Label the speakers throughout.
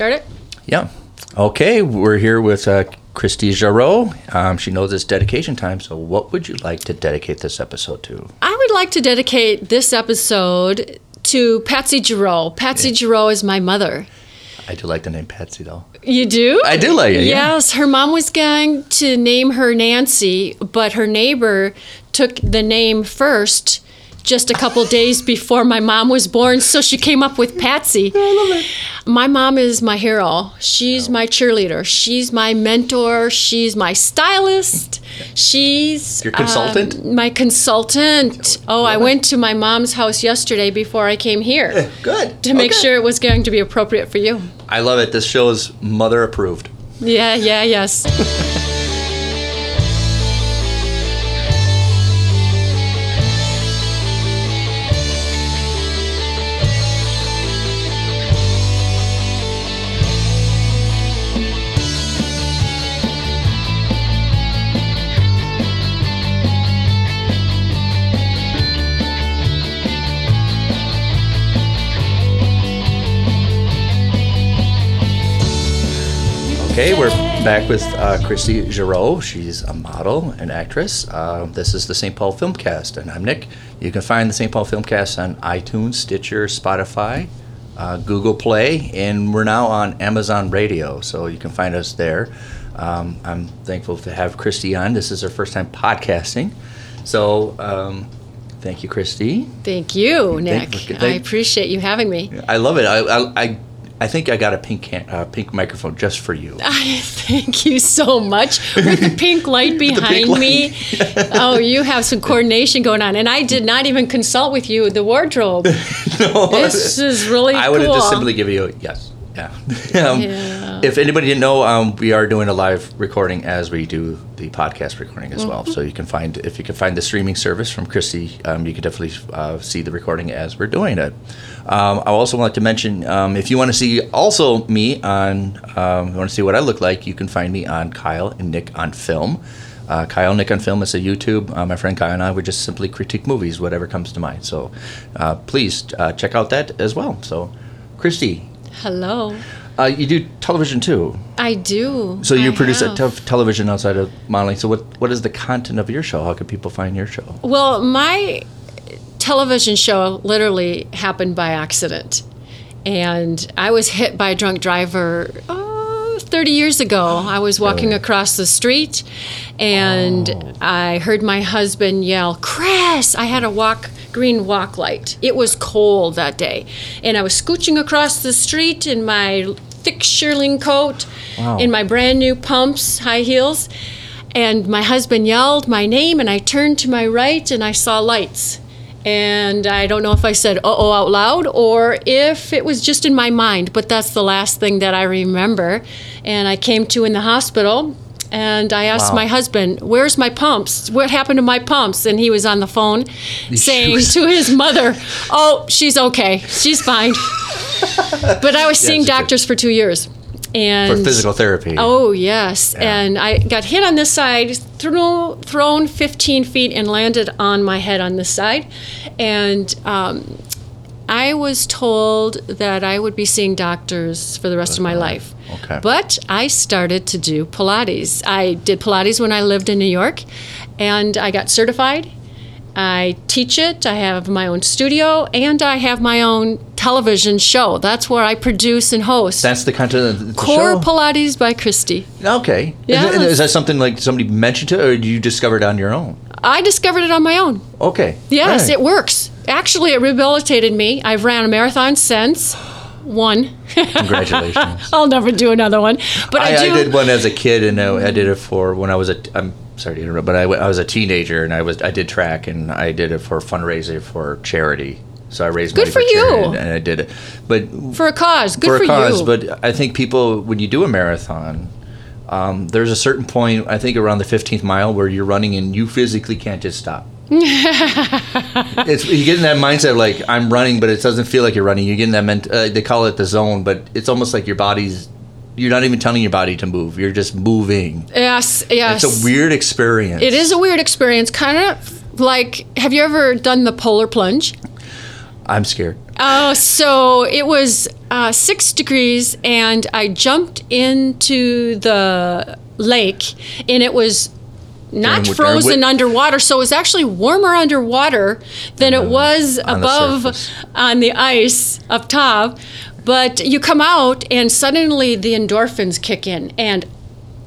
Speaker 1: start it?
Speaker 2: Yeah. Okay, we're here with uh, Christy Giroux. Um, she knows it's dedication time, so what would you like to dedicate this episode to?
Speaker 1: I would like to dedicate this episode to Patsy Jarreau. Patsy Jarreau is my mother.
Speaker 2: I do like the name Patsy, though.
Speaker 1: You do?
Speaker 2: I do like it, yeah.
Speaker 1: Yes, her mom was going to name her Nancy, but her neighbor took the name first just a couple days before my mom was born, so she came up with Patsy. My mom is my hero. She's my cheerleader. She's my mentor. She's my stylist. She's
Speaker 2: Your consultant?
Speaker 1: um, my consultant. Oh, I went to my mom's house yesterday before I came here
Speaker 2: Good.
Speaker 1: to make
Speaker 2: Okay.
Speaker 1: sure it was going to be appropriate for you.
Speaker 2: I love it. This show is mother approved.
Speaker 1: Yeah, yeah, yes.
Speaker 2: Okay, we're back with uh, Christy Giroux. She's a model and actress. Uh, this is the St. Paul Filmcast, and I'm Nick. You can find the St. Paul Filmcast on iTunes, Stitcher, Spotify, uh, Google Play, and we're now on Amazon Radio, so you can find us there. Um, I'm thankful to have Christy on. This is her first time podcasting, so um, thank you, Christy.
Speaker 1: Thank you, Nick.
Speaker 2: Thank-
Speaker 1: I appreciate you having me.
Speaker 2: I love it. I I, I, I think I got a pink can, uh, pink microphone just for you.
Speaker 1: I thank you so much. With the pink light behind
Speaker 2: pink
Speaker 1: me. oh, you have some coordination going on. And I did not even consult with you the wardrobe.
Speaker 2: No.
Speaker 1: This is really
Speaker 2: I would have just simply given you a yes. Yeah. um,
Speaker 1: Yeah.
Speaker 2: If anybody didn't know, um, we are doing a live recording as we do the podcast recording as well.
Speaker 1: Mm-hmm.
Speaker 2: So you can find if you can find the streaming service from Christy, um, you can definitely uh, see the recording as we're doing it. Um, I also want to mention um, if you want to see also me on, um, you want to see what I look like, you can find me on Kyle and Nick on Film. Uh, Kyle Nick on Film is a YouTube. Uh, my friend Kyle and I would just simply critique movies, whatever comes to mind. So uh, please uh, check out that as well. So, Christy,
Speaker 1: Hello.
Speaker 2: uh, you do television too.
Speaker 1: I do.
Speaker 2: So you
Speaker 1: I
Speaker 2: produce a
Speaker 1: have.
Speaker 2: television outside of modeling. So what what is the content of your show? How can people find your show?
Speaker 1: Well, my television show literally happened by accident. And I was hit by a drunk driver uh, 30 years ago. I was walking across the street and I heard my husband yell, Chris! I had a walk green walk light. It was cold that day. And I was scooching across the street in my thick shearling coat,
Speaker 2: Wow.
Speaker 1: in my brand new pumps, high heels. And my husband yelled my name, and I turned to my right and I saw lights. And I don't know if I said uh oh out loud or if it was just in my mind, but that's the last thing that I remember. And I came to in the hospital and I asked
Speaker 2: Wow.
Speaker 1: my husband, Where's my pumps? What happened to my pumps? And he was on the phone saying to his mother, Oh, she's okay. She's fine. but I was seeing
Speaker 2: it's a good-
Speaker 1: doctors for two years. And
Speaker 2: For physical therapy.
Speaker 1: Oh yes,
Speaker 2: Yeah.
Speaker 1: and I got hit on this side, thro- thrown 15 feet, and landed on my head on this side, and um, I was told that I would be seeing doctors for the rest of my life.
Speaker 2: Okay.
Speaker 1: But I started to do Pilates. I did Pilates when I lived in New York, and I got certified. I teach it. I have my own studio, and I have my own television show. That's where I produce and host.
Speaker 2: That's the content of the
Speaker 1: Core
Speaker 2: show.
Speaker 1: Pilates by Christy.
Speaker 2: okay.
Speaker 1: Yeah.
Speaker 2: Is, is that something like somebody mentioned to, or did you discover it on your own?
Speaker 1: I discovered it on my own.
Speaker 2: Okay.
Speaker 1: Yes,
Speaker 2: Right.
Speaker 1: it works. Actually, it rehabilitated me. I've ran a marathon since. One.
Speaker 2: Congratulations.
Speaker 1: I'll never do another one. But I,
Speaker 2: I,
Speaker 1: do.
Speaker 2: I did one as a kid, and I, I did it for when I was a. I'm sorry to interrupt, but I was a teenager, and I was I did track, and I did it for fundraiser for charity. So I raised
Speaker 1: Good
Speaker 2: money
Speaker 1: for you.
Speaker 2: charity, and, and I did it, but
Speaker 1: for a cause. Good
Speaker 2: for you.
Speaker 1: for,
Speaker 2: a cause.
Speaker 1: you.
Speaker 2: But I think people, when you do a marathon, um, there's a certain point. I think around the 15th mile where you're running and you physically can't just stop. it's you get in that mindset of like I'm running, but it doesn't feel like you're running. You get in that ment- uh, they call it the zone, but it's almost like your body's. You're not even telling your body to move. You're just moving.
Speaker 1: yes, yes.
Speaker 2: It's a weird experience.
Speaker 1: It is a weird experience. Kind of like, have you ever done the polar plunge?
Speaker 2: I'm scared.
Speaker 1: Oh, so it was uh, six degrees, and I jumped into the lake, and it was not frozen underwater, so it was actually warmer underwater than it was
Speaker 2: on the
Speaker 1: above
Speaker 2: surface.
Speaker 1: on the ice up top. But you come out, and suddenly the endorphins kick in, and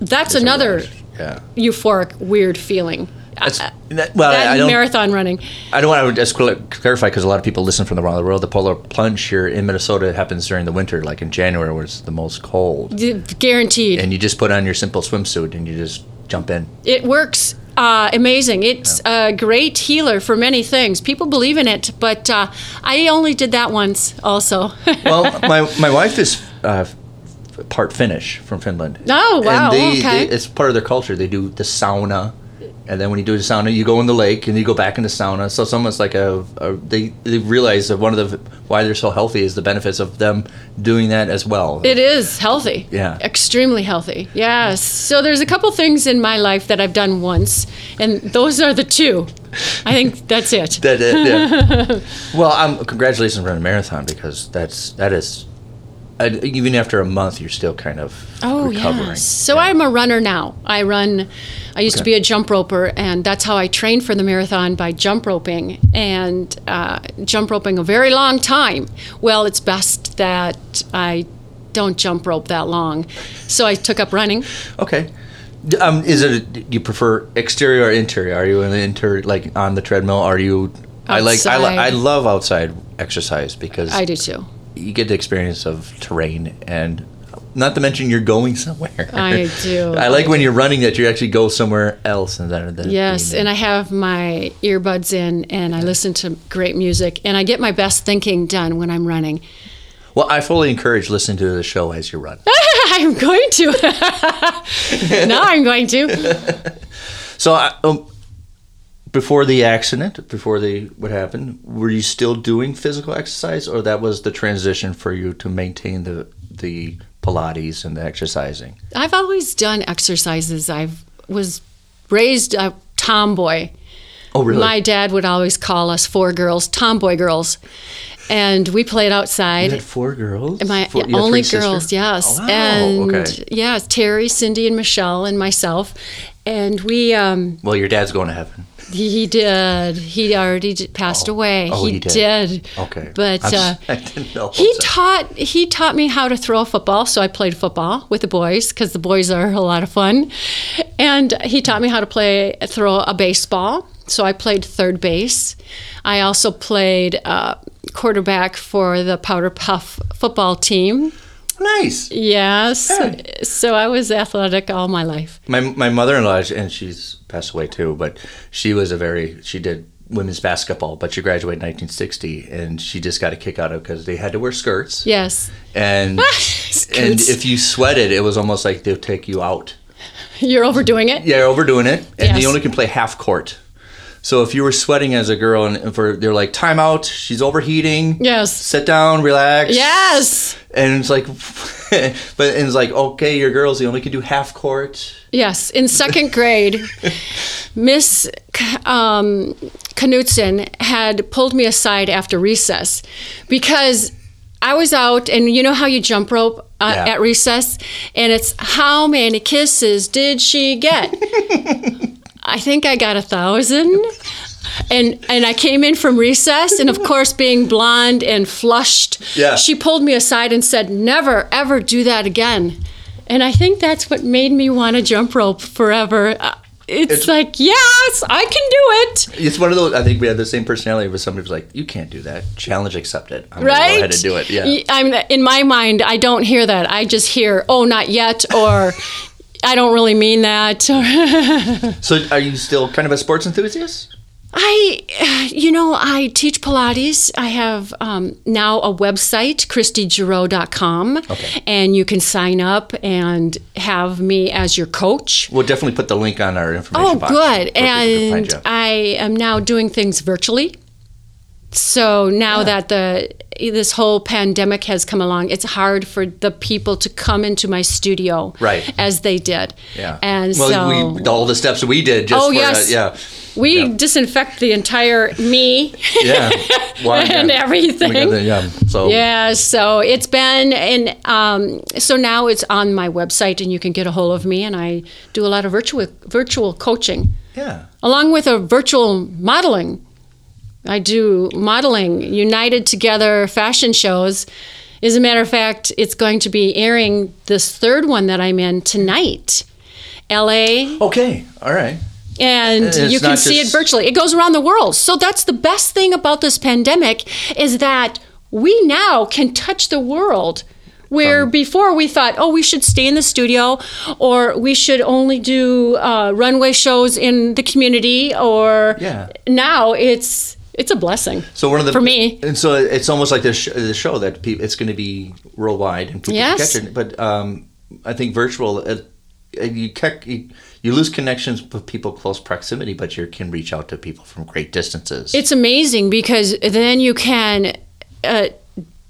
Speaker 1: that's another
Speaker 2: Yeah.
Speaker 1: euphoric, weird feeling.
Speaker 2: That's,
Speaker 1: Uh,
Speaker 2: that, well,
Speaker 1: that
Speaker 2: I, don't.
Speaker 1: marathon running.
Speaker 2: I don't want to just clarify because a lot of people listen from around the wrong world. The polar plunge here in Minnesota happens during the winter, like in January, where it's the most cold.
Speaker 1: Guaranteed.
Speaker 2: And you just put on your simple swimsuit and you just jump in.
Speaker 1: It works uh, amazing. It's a great healer for many things. People believe in it, but uh, I only did that once also.
Speaker 2: Well, my my wife is uh, part Finnish from Finland.
Speaker 1: Oh, wow,
Speaker 2: And they,
Speaker 1: okay.
Speaker 2: they, it's part of their culture. They do the sauna, and then when you do the sauna, you go in the lake and you go back in the sauna. So it's almost like a, a they they realize that one of the why they're so healthy is the benefits of them doing that as well.
Speaker 1: it is healthy.
Speaker 2: Yeah.
Speaker 1: Extremely healthy. Yes. So there's a couple things in my life that I've done once, and those are the two. I think that's it.
Speaker 2: that, that- yeah. well, um, congratulations on running a marathon because that's that is. Even after a month, you're still kind of
Speaker 1: Oh
Speaker 2: recovering.
Speaker 1: yes. So I'm a runner now. I run. I used to be a jump roper, and that's how I trained for the marathon by jump roping and uh, jump roping a very long time. Well, it's best that I don't jump rope that long, so I took up running.
Speaker 2: Okay. Um, is it? A, do you prefer exterior or interior? Are you in the interior, like on the treadmill? Are you? I like. I, li- I love outside exercise because
Speaker 1: I do too.
Speaker 2: You get the experience of terrain and. Not to mention you're going somewhere.
Speaker 1: I do.
Speaker 2: I like when you're running that you actually go somewhere else and then. than
Speaker 1: Yes, and I have my earbuds in, and I listen to great music, and I get my best thinking done when I'm running.
Speaker 2: Well, I fully encourage listening to the show as you run.
Speaker 1: I'm going to. now I'm going to.
Speaker 2: So, I, um, before the accident, before the what happened, were you still doing physical exercise, or that was the transition for you to maintain the the Pilates and the exercising?
Speaker 1: I've always done exercises. I was raised a tomboy.
Speaker 2: Oh, really?
Speaker 1: My dad would always call us four girls, tomboy girls, and we played outside.
Speaker 2: you had four girls.
Speaker 1: My
Speaker 2: Four-
Speaker 1: only
Speaker 2: sisters?
Speaker 1: girls, yes,
Speaker 2: Oh, wow.
Speaker 1: and
Speaker 2: okay.
Speaker 1: yeah, Terry, Cindy, and Michelle, and myself, and we. Um,
Speaker 2: Well, your dad's going to heaven.
Speaker 1: He, he did. He already passed away.
Speaker 2: Oh, he did. Okay.
Speaker 1: But uh,
Speaker 2: s- I didn't know.
Speaker 1: he taught he taught me how to throw a football. So I played football with the boys because the boys are a lot of fun, and he taught me how to play throw a baseball. So I played third base. I also played uh, quarterback for the Powder Puff football team.
Speaker 2: Nice.
Speaker 1: Yes.
Speaker 2: Hey.
Speaker 1: So I was athletic all my life.
Speaker 2: My my mother-in-law, and she's passed away too, but she was a very she did women's basketball, but she graduated in 1960, and she just got a kick out of because they had to wear skirts,
Speaker 1: Yes.
Speaker 2: and ah,
Speaker 1: and
Speaker 2: if you sweated, it was almost like they'll take you out.
Speaker 1: You're overdoing it.
Speaker 2: Yeah, you're overdoing it, and
Speaker 1: Yes.
Speaker 2: you only can play half court. So if you were sweating as a girl, and for they're like timeout, she's overheating.
Speaker 1: Yes.
Speaker 2: Sit down, relax.
Speaker 1: Yes.
Speaker 2: And it's like, but and it's like, okay, you're girls. You only can do half court.
Speaker 1: Yes, in second grade, Miss um, Knutson had pulled me aside after recess because I was out, and you know how you jump rope uh,
Speaker 2: Yeah.
Speaker 1: at recess, and it's how many kisses did she get? I think I got a thousand. And and I came in from recess, and of course, being blonde and flushed,
Speaker 2: Yeah.
Speaker 1: she pulled me aside and said, "Never, ever do that again." And I think that's what made me want to jump rope forever. Uh, It's,
Speaker 2: It's-
Speaker 1: like, yes, I can do it.
Speaker 2: It's one of those. I think we had the same personality where somebody was like, "You can't do that. Challenge accepted. I'm gonna
Speaker 1: Right?
Speaker 2: go ahead and do it." Yeah.
Speaker 1: I'm in my mind. I don't hear that. I just hear, "Oh, not yet," or "I don't really mean that."
Speaker 2: So, are you still kind of a sports enthusiast?
Speaker 1: I, you know, I teach Pilates. I have um, now a website, ChristyGiroux.com,
Speaker 2: Okay.
Speaker 1: and you can sign up and have me as your coach.
Speaker 2: We'll definitely put the link on our information
Speaker 1: Oh,
Speaker 2: box.
Speaker 1: good.
Speaker 2: where people can find
Speaker 1: And. I am now doing things virtually. So now
Speaker 2: Yeah.
Speaker 1: that the this whole pandemic has come along, it's hard for the people to come into my studio
Speaker 2: Right.
Speaker 1: as they did.
Speaker 2: Yeah.
Speaker 1: And
Speaker 2: well,
Speaker 1: so
Speaker 2: we, all the steps we did. Just
Speaker 1: Oh,
Speaker 2: for,
Speaker 1: yes.
Speaker 2: Uh, yeah.
Speaker 1: We
Speaker 2: Yeah.
Speaker 1: disinfect the entire me
Speaker 2: Yeah. Well,
Speaker 1: and
Speaker 2: yeah.
Speaker 1: everything.
Speaker 2: Together, yeah. So
Speaker 1: Yeah, so it's been, and um, so now it's on my website, and you can get a hold of me, and I do a lot of virtual virtual coaching,
Speaker 2: yeah.
Speaker 1: along with a virtual modeling. I do modeling, united together fashion shows. As a matter of fact, it's going to be airing this third one that I'm in tonight, L.A.
Speaker 2: Okay. All right.
Speaker 1: and
Speaker 2: It's
Speaker 1: you can see it virtually. It goes around the world. So that's the best thing about this pandemic is that we now can touch the world. Where before we thought, oh, we should stay in the studio, or we should only do uh, runway shows in the community, or
Speaker 2: Yeah.
Speaker 1: now it's it's a blessing.
Speaker 2: So one of the
Speaker 1: For me.
Speaker 2: and so it's almost like the, sh- the show that pe- it's going to be worldwide and people
Speaker 1: Yes.
Speaker 2: can catch it. But um, I think virtual, uh, you, ca- you you lose connections with people close proximity, but you can reach out to people from great distances.
Speaker 1: It's amazing because then you can uh,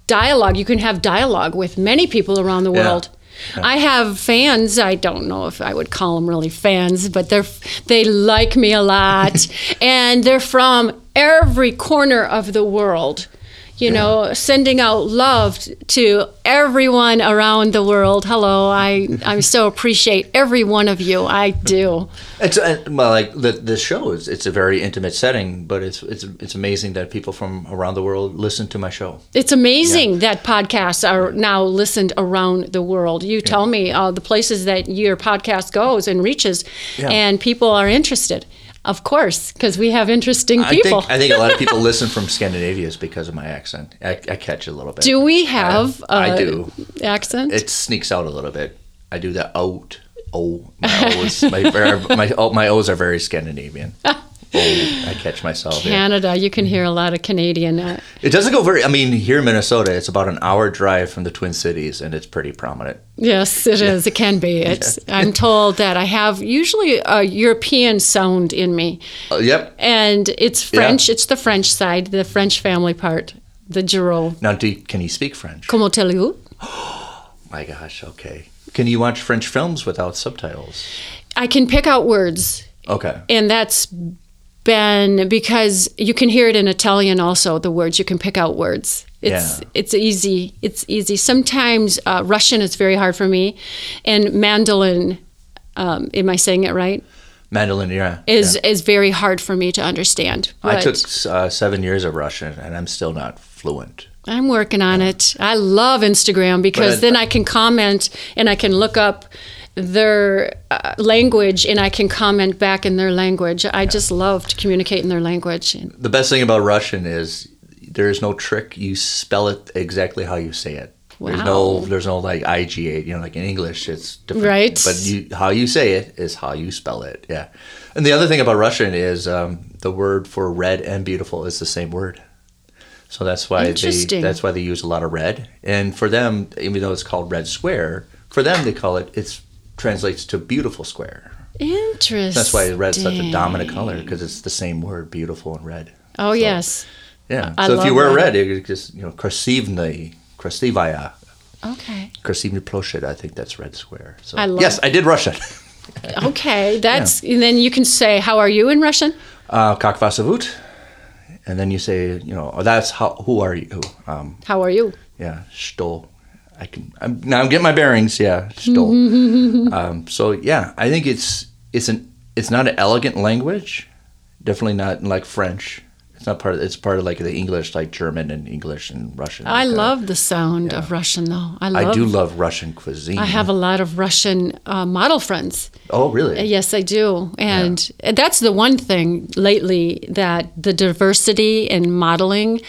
Speaker 1: dialogue. You can have dialogue with many people around the
Speaker 2: Yeah.
Speaker 1: world. I have fans. I don't know if I would call them really fans, but they're they like me a lot, and they're from every corner of the world. You know, sending out love to everyone around the world. Hello, I I so appreciate every one of you. I do.
Speaker 2: It's uh, well, like the the show is it's a very intimate setting, but it's it's it's amazing that people from around the world listen to my show.
Speaker 1: It's amazing that podcasts are now listened around the world. You tell me uh, the places that your podcast goes and reaches,
Speaker 2: Yeah.
Speaker 1: and people are interested. Of course, because we have interesting
Speaker 2: I
Speaker 1: people.
Speaker 2: think I think a lot of people listen from Scandinavia is because of my accent. I, I catch a little bit.
Speaker 1: do we have
Speaker 2: I
Speaker 1: uh,
Speaker 2: do.
Speaker 1: accent?
Speaker 2: It sneaks out a little bit. I do the out. Oh, my O's. my my oh, my O's are very Scandinavian. Oh, I catch myself.
Speaker 1: Canada, you can hear a lot of Canadian. Uh,
Speaker 2: It doesn't go very. I mean, here in Minnesota, it's about an hour drive from the Twin Cities, and it's pretty prominent.
Speaker 1: yes, it is. It can be. It's. I'm told that I have usually a European sound in me,
Speaker 2: Uh, yep.
Speaker 1: and it's French. It's the French side, the French family part, the Giroux.
Speaker 2: Now, do can you speak French?
Speaker 1: Comment allez-vous?
Speaker 2: My gosh. Okay. Can you watch French films without subtitles?
Speaker 1: I can pick out words,
Speaker 2: Okay.
Speaker 1: and that's been because you can hear it in Italian also. The words you can pick out words. It's
Speaker 2: Yeah.
Speaker 1: it's easy. It's easy. Sometimes uh, Russian is very hard for me, and mandolin. Um, am I saying it right?
Speaker 2: Mandolin, yeah.
Speaker 1: Is
Speaker 2: yeah.
Speaker 1: is very hard for me to understand.
Speaker 2: I took uh, seven years of Russian, and I'm still not fluent.
Speaker 1: I'm working on it. I love Instagram because then I can comment and I can look up their uh, language and I can comment back in their language. I just love to communicate in their language.
Speaker 2: The best thing about Russian is there is no trick. You spell it exactly how you say it. Wow. There's no, there's no like IGA. You know, like in English, it's different.
Speaker 1: Right.
Speaker 2: But you, how you say it is how you spell it. Yeah. And the other thing about Russian is um, the word for red and beautiful is the same word. So that's why they that's why they use a lot of red. And for them, even though it's called red square, for them they call it it translates to beautiful square.
Speaker 1: Interesting.
Speaker 2: That's why red's such a dominant color because it's the same word, beautiful and red.
Speaker 1: Oh, yes.
Speaker 2: Yeah.
Speaker 1: I
Speaker 2: so if you
Speaker 1: love
Speaker 2: wear
Speaker 1: red.
Speaker 2: red, it just you know krasivny, krasivaya,
Speaker 1: Okay.
Speaker 2: krasivny ploshchad. I think that's red square. So
Speaker 1: I love-
Speaker 2: yes, I did Russian.
Speaker 1: Okay. That's, and then you can say, How are you in Russian?
Speaker 2: uh, Kak vas zovut? and then you say you know oh, that's how who are you? Um,
Speaker 1: How are you?
Speaker 2: yeah, что. I can I'm, now I'm getting my bearings. Yeah, still. um, so yeah, I think it's it's an it's not an elegant language. Definitely not like French. It's not part of. It's part of like the English, like German and English and Russian.
Speaker 1: I
Speaker 2: like
Speaker 1: love that. the sound yeah. of Russian, though. I love,
Speaker 2: I do love Russian cuisine.
Speaker 1: I have a lot of Russian uh, model friends.
Speaker 2: Oh, really?
Speaker 1: Uh, yes, I do, and yeah. Uh, that's the one thing lately that the diversity in modeling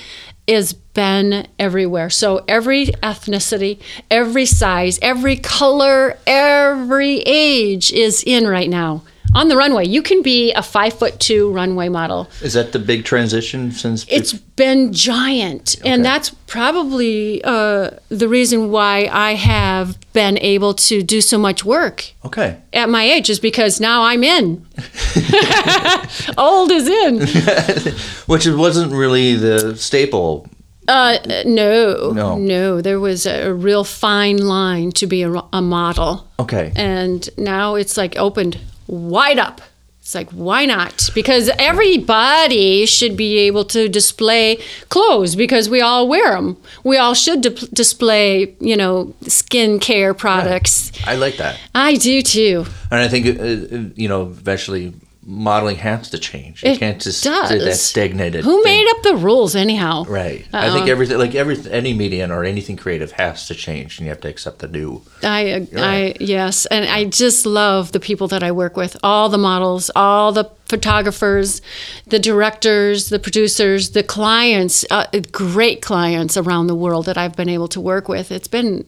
Speaker 1: is been everywhere. So every ethnicity, every size, every color, every age is in right now. On the runway, you can be a five foot two runway model.
Speaker 2: Is that the big transition since?
Speaker 1: It's been giant, and that's probably uh, the reason why I have been able to do so much work
Speaker 2: okay.
Speaker 1: at my age is because now I'm in. Old is in.
Speaker 2: Which it wasn't really the staple.
Speaker 1: Uh, no,
Speaker 2: No.
Speaker 1: no, There was a real fine line to be a, a model,
Speaker 2: Okay.
Speaker 1: and now it's like opened wide up. It's like, why not? Because everybody should be able to display clothes because we all wear them. We all should di- display, you know, skincare products.
Speaker 2: I like that.
Speaker 1: I do too.
Speaker 2: And I think, uh, uh, you know, eventually modeling has to change. You
Speaker 1: It
Speaker 2: can't just
Speaker 1: does.
Speaker 2: do that stagnated.
Speaker 1: Who
Speaker 2: thing.
Speaker 1: made up the rules anyhow?
Speaker 2: Right. I think everything, like every any medium or anything creative, has to change, and you have to accept the new.
Speaker 1: I, I, yes, and I just love the people that I work with. All the models, all the photographers, the directors, the producers, the clients. Uh, great clients around the world that I've been able to work with. It's been,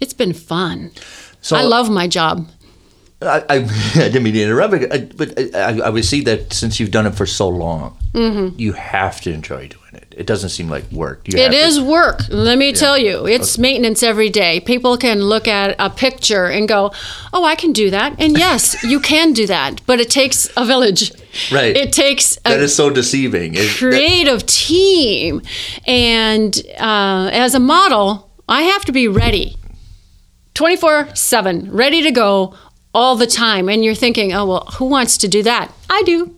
Speaker 1: it's been fun.
Speaker 2: So
Speaker 1: I love my job.
Speaker 2: I, I, I didn't mean to interrupt, but, I, but I, I would see that since you've done it for so long, you have to enjoy doing it. It doesn't seem like work. You
Speaker 1: Mm-hmm. It is
Speaker 2: to-
Speaker 1: work. Let me tell you, it's maintenance every day. People can look at a picture and go, "Oh, I can do that." And yes, you can do that, but it takes a village.
Speaker 2: Right.
Speaker 1: It takes a
Speaker 2: That is so deceiving. It- that-
Speaker 1: creative team, and uh, as a model, I have to be ready, twenty four seven, ready to go all the time. And you're thinking, "Oh well, who wants to do that?" I do,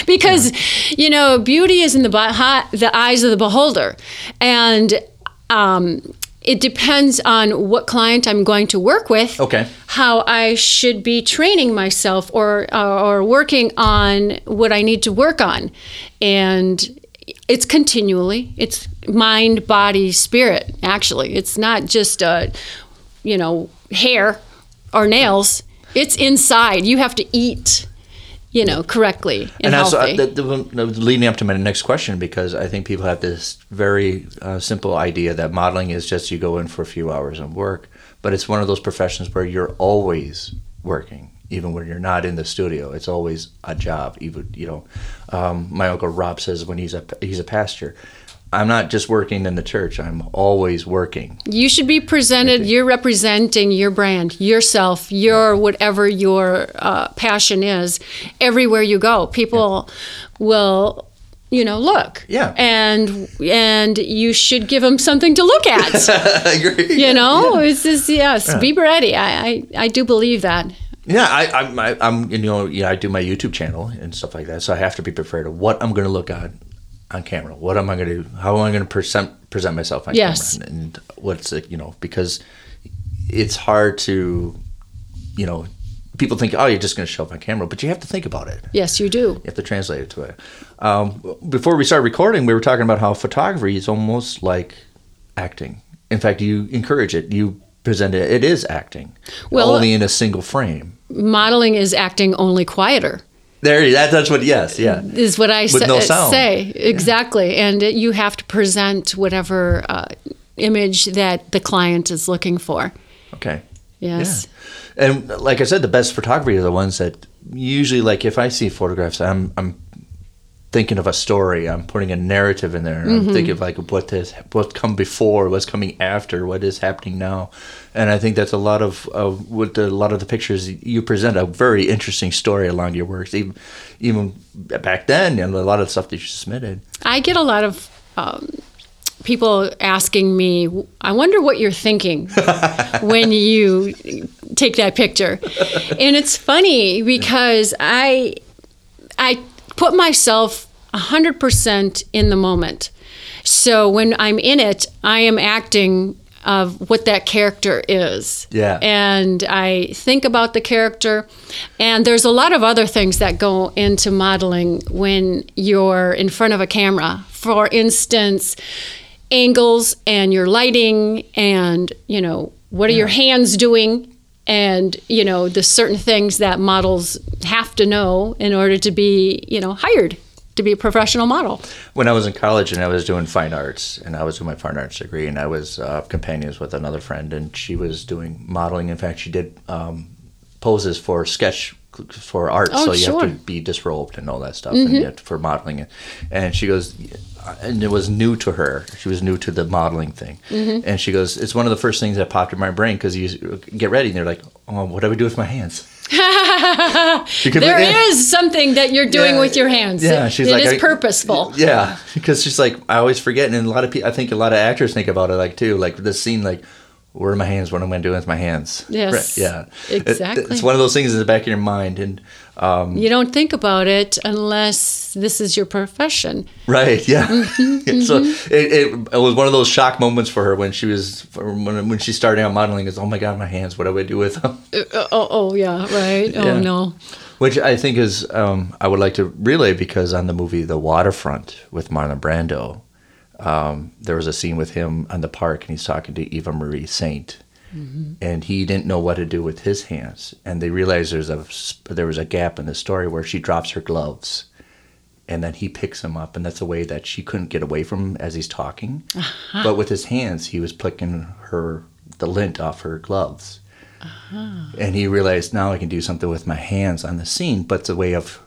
Speaker 1: because you know, beauty is in the the eyes of the beholder, and. Um, it depends on what client I'm going to work with
Speaker 2: Okay.
Speaker 1: how I should be training myself or uh, or working on what I need to work on, and it's continually. It's mind, body, spirit. Actually, it's not just uh, you know hair or nails. It's inside. You have to eat, you know, correctly and,
Speaker 2: and uh,
Speaker 1: healthy.
Speaker 2: the, the, the- leading up to my next question because I think people have this very uh, simple idea that modeling is just you go in for a few hours and work, but it's one of those professions where you're always working, even when you're not in the studio. It's always a job. Even you know, um, my uncle Rob says when he's a he's a pastor. I'm not just working in the church. I'm always working.
Speaker 1: You should be presented. You're representing your brand, yourself, your whatever your uh, passion is. Everywhere you go, people will, you know, look.
Speaker 2: Yeah.
Speaker 1: And and you should give them something to look at.
Speaker 2: I agree.
Speaker 1: you know, it's just yes. Be ready. I, I I do believe that.
Speaker 2: Yeah, I, I'm, I, I'm, you know, yeah, I do my YouTube channel and stuff like that, so I have to be prepared of what I'm going to look at on camera. What am I going to do? How am I going to present present myself on
Speaker 1: Yes.
Speaker 2: camera? And what's it, you know, because it's hard to, you know, people think, oh, you're just going to show up on camera, but you have to think about it.
Speaker 1: Yes, you do.
Speaker 2: You have to translate it to it. Um, before we started recording, we were talking about how photography is almost like acting. In fact, you encourage it. You present it. It is acting,
Speaker 1: Well,
Speaker 2: only in a single frame.
Speaker 1: Modeling is acting only quieter.
Speaker 2: There, that, that's what. Yes, yeah.
Speaker 1: is what I sa-
Speaker 2: no sound.
Speaker 1: say exactly, and it, you have to present whatever uh, image that the client is looking for.
Speaker 2: Okay.
Speaker 1: Yes.
Speaker 2: Yeah. And like I said, the best photography are the ones that usually, like, if I see photographs, I'm I'm thinking of a story. I'm putting a narrative in there. I'm thinking of like what has what's come before, what's coming after, what is happening now, and I think that's a lot of uh, what the, a lot of the pictures you present a very interesting story along your works, even even back then, and a lot of the stuff that you submitted.
Speaker 1: I get a lot of um, people asking me, I wonder what you're thinking when you take that picture. And it's funny because I I put myself 100% in the moment. So when I'm in it, I am acting of what that character is.
Speaker 2: Yeah.
Speaker 1: And I think about the character. And there's a lot of other things that go into modeling when you're in front of a camera. For instance, angles and your lighting and, you know, what are your hands doing? And, you know, the certain things that models have to know in order to be, you know, hired to be a professional model.
Speaker 2: when I was in college and I was doing fine arts and I was doing my fine arts degree and I was uh, companions with another friend and she was doing modeling. In fact, she did um, poses for sketch for art,
Speaker 1: Oh,
Speaker 2: so you
Speaker 1: sure.
Speaker 2: have to be disrobed and all that stuff, and you have to, for modeling it. And she goes, and it was new to her. She was new to the modeling thing, and she goes, "It's one of the first things that popped in my brain because you get ready and they're like, oh, what do I do with my hands?"
Speaker 1: There is something that you're doing
Speaker 2: Yeah,
Speaker 1: with your hands.
Speaker 2: yeah, she's
Speaker 1: it
Speaker 2: like,
Speaker 1: is
Speaker 2: I-
Speaker 1: purposeful.
Speaker 2: Yeah, because she's like, I always forget, and a lot of people, I think a lot of actors think about it like too, like this scene, like, where are my hands? What am I doing with my hands?
Speaker 1: Yes,
Speaker 2: Right, yeah. It-
Speaker 1: exactly.
Speaker 2: it's one of those things in the back of your mind, and um,
Speaker 1: You don't think about it unless this is your profession.
Speaker 2: right, yeah.
Speaker 1: Mm-hmm,
Speaker 2: so it, it, it was one of those shock moments for her when she was when, when she started out modeling. Is oh my god, my hands! What do I do with them?
Speaker 1: Uh, oh, oh, yeah, right.
Speaker 2: Yeah.
Speaker 1: Oh no.
Speaker 2: Which I think is um, I would like to relay because on the movie The Waterfront with Marlon Brando, um, there was a scene with him on the park and he's talking to Eva Marie Saint, and he didn't know what to do with his hands, and they realized there's a there was a gap in the story where she drops her gloves. And then he picks them up, and that's a way that she couldn't get away from him as he's talking. Uh-huh. But with his hands, he was picking her the lint off her gloves uh-huh. and he realized now I can do something with my hands on the scene, but it's a way of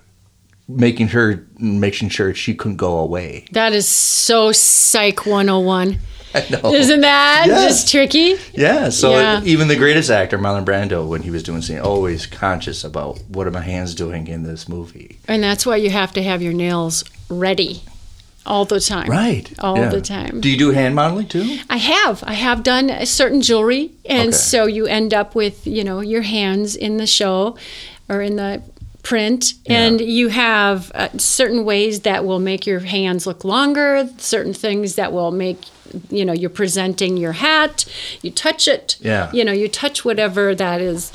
Speaker 2: making her making sure she couldn't go away.
Speaker 1: That is so psych 101.
Speaker 2: I know.
Speaker 1: Isn't that just tricky?
Speaker 2: Yeah. So
Speaker 1: Yeah.
Speaker 2: even the greatest actor, Marlon Brando, when he was doing scene, always conscious about what are my hands doing in this movie.
Speaker 1: And that's why you have to have your nails ready all the time.
Speaker 2: Right.
Speaker 1: All
Speaker 2: yeah.
Speaker 1: the time.
Speaker 2: Do you do hand modeling too?
Speaker 1: I have. I have done a certain jewelry, and
Speaker 2: Okay.
Speaker 1: so you end up with you know your hands in the show or in the print, and you have uh, certain ways that will make your hands look longer. Certain things that will make you know you're presenting your hat. You touch it.
Speaker 2: Yeah.
Speaker 1: You know you touch whatever that is.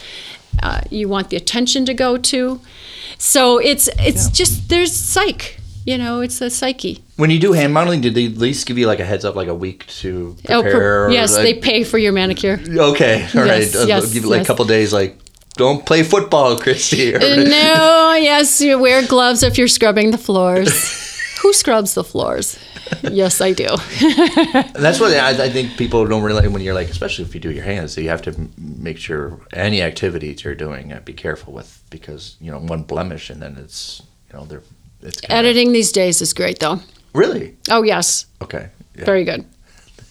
Speaker 1: Uh, you want the attention to go to. So it's it's
Speaker 2: Yeah.
Speaker 1: just there's psych. You know, it's a psyche.
Speaker 2: When you do hand modeling, did they at least give you like a heads up, like a week to
Speaker 1: Oh,
Speaker 2: prepare?
Speaker 1: per-
Speaker 2: or,
Speaker 1: yes, they pay for your manicure.
Speaker 2: Okay, all right.
Speaker 1: Yes,
Speaker 2: Uh,
Speaker 1: yes,
Speaker 2: give it like
Speaker 1: yes.
Speaker 2: a couple days, like don't play football, Christy. or-
Speaker 1: no, yes, you wear gloves if you're scrubbing the floors. Who scrubs the floors? Yes, I do.
Speaker 2: That's what I, I think people don't realize when you're like, especially if you do your hands, so you have to make sure any activities you're doing, uh, be careful with because you know one blemish and then it's you know they're it's
Speaker 1: Editing these days is great, though.
Speaker 2: Really?
Speaker 1: Oh, yes,
Speaker 2: Okay. Yeah.
Speaker 1: very good.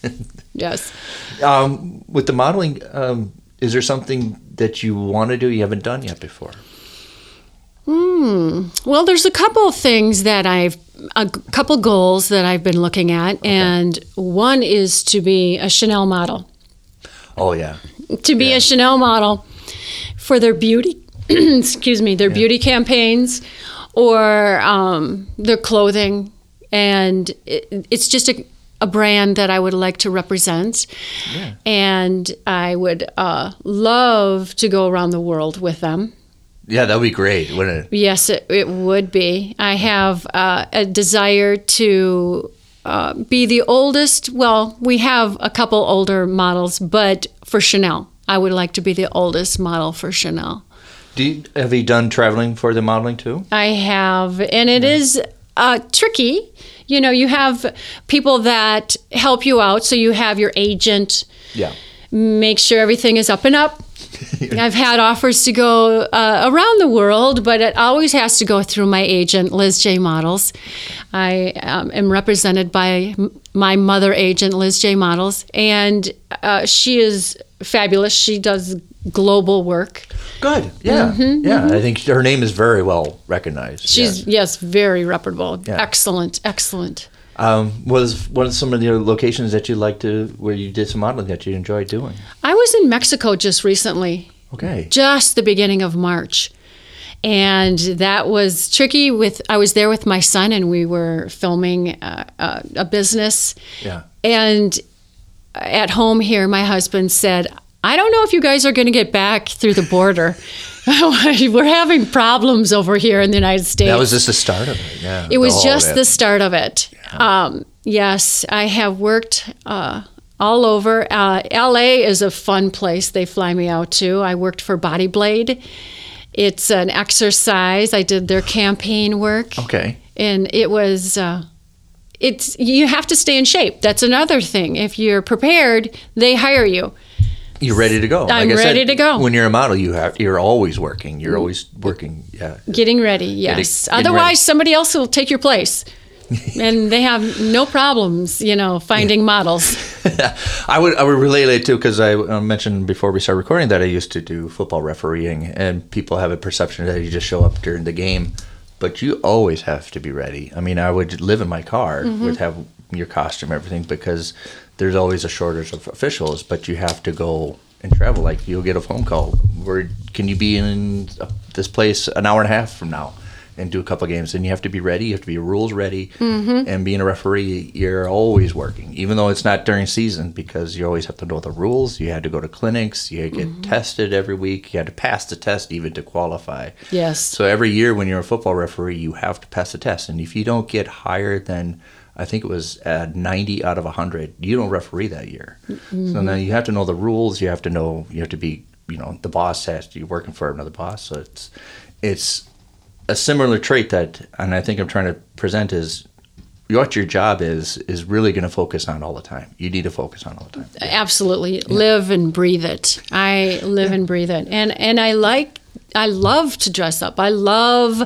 Speaker 1: Yes.
Speaker 2: Um, with the modeling, um, is there something that you want to do you haven't done yet before?
Speaker 1: Well, there's a couple of things that I've, a couple goals that I've been looking at, and one is to be a Chanel model.
Speaker 2: Oh yeah.
Speaker 1: to be
Speaker 2: Yeah.
Speaker 1: a Chanel model for their beauty, excuse me, their beauty campaigns or um, their clothing. And it, it's just a, a brand that I would like to represent. yeah. And I would uh, love to go around the world with them.
Speaker 2: Yeah, that would be great, wouldn't it?
Speaker 1: Yes, it, it would be. I have uh, a desire to uh, be the oldest. Well, we have a couple older models, but for Chanel, I would like to be the oldest model for Chanel.
Speaker 2: Do you, have you done traveling for the modeling too?
Speaker 1: I have, and it is uh, tricky. You know, you have people that help you out. So you have your agent
Speaker 2: Yeah.
Speaker 1: make sure everything is up and up. I've had offers to go uh, around the world, but it always has to go through my agent, Liz J Models. I um, am represented by my mother agent, Liz J Models, and uh, she is fabulous. She does global work.
Speaker 2: Good. Yeah. yeah. I think her name is very well recognized.
Speaker 1: Mm-hmm, She's,
Speaker 2: yeah.
Speaker 1: yes, very reputable.
Speaker 2: Yeah.
Speaker 1: Excellent, excellent.
Speaker 2: Um, was one of some of the locations that you like to where you did some modeling that you enjoyed doing?
Speaker 1: I was in Mexico just recently.
Speaker 2: Okay.
Speaker 1: just the beginning of March. And that was tricky with I was there with my son and we were filming uh, uh, a business
Speaker 2: Yeah.
Speaker 1: and at home here my husband said, "I don't know if you guys are going to get back through the border. we're having problems over here in the United States."
Speaker 2: That was just the start of it. Yeah.
Speaker 1: It was just
Speaker 2: yeah.
Speaker 1: the start of it. Um, yes, I have worked uh, all over. Uh, LA is a fun place. They fly me out to. I worked for Body Blade. It's an exercise. I did their campaign work,
Speaker 2: Okay.
Speaker 1: and it was. Uh, it's you have to stay in shape. That's another thing. If you're prepared, they hire you.
Speaker 2: You're ready to go.
Speaker 1: I'm
Speaker 2: said,
Speaker 1: ready to go.
Speaker 2: When you're a model, you have you're always working. You're always working. Yeah.
Speaker 1: Getting ready, yes.
Speaker 2: getting
Speaker 1: Otherwise,
Speaker 2: ready.
Speaker 1: somebody else will take your place. and they have no problems, you know, finding models.
Speaker 2: I would I would relate it too because I mentioned before we started recording that I used to do football refereeing, and people have a perception that you just show up during the game, but you always have to be ready. I mean, I would live in my car,
Speaker 1: Mm-hmm.
Speaker 2: would have your costume, everything, because there's always a shortage of officials, but you have to go and travel. Like you'll get a phone call. Where can you be in this place an hour and a half from now? And do a couple of games, and you have to be ready. You have to be rules ready,
Speaker 1: Mm-hmm.
Speaker 2: and being a referee, you're always working, even though it's not during season, because you always have to know the rules. You had to go to clinics. You get
Speaker 1: Mm-hmm.
Speaker 2: tested every week. You had to pass the test even to qualify.
Speaker 1: Yes.
Speaker 2: So every year when you're a football referee, you have to pass the test, and if you don't get higher than I think it was uh, 90 out of 100, you don't referee that year. So now you have to know the rules. You have to know. You have to be. You know, the boss has to. You're working for another boss, so it's it's a similar trait that, and I think I'm trying to present is. What your job is is really going to focus on all the time. You need to focus on all the time.
Speaker 1: Absolutely. Live and breathe it. I live and breathe it. And and I like I love to dress up. I love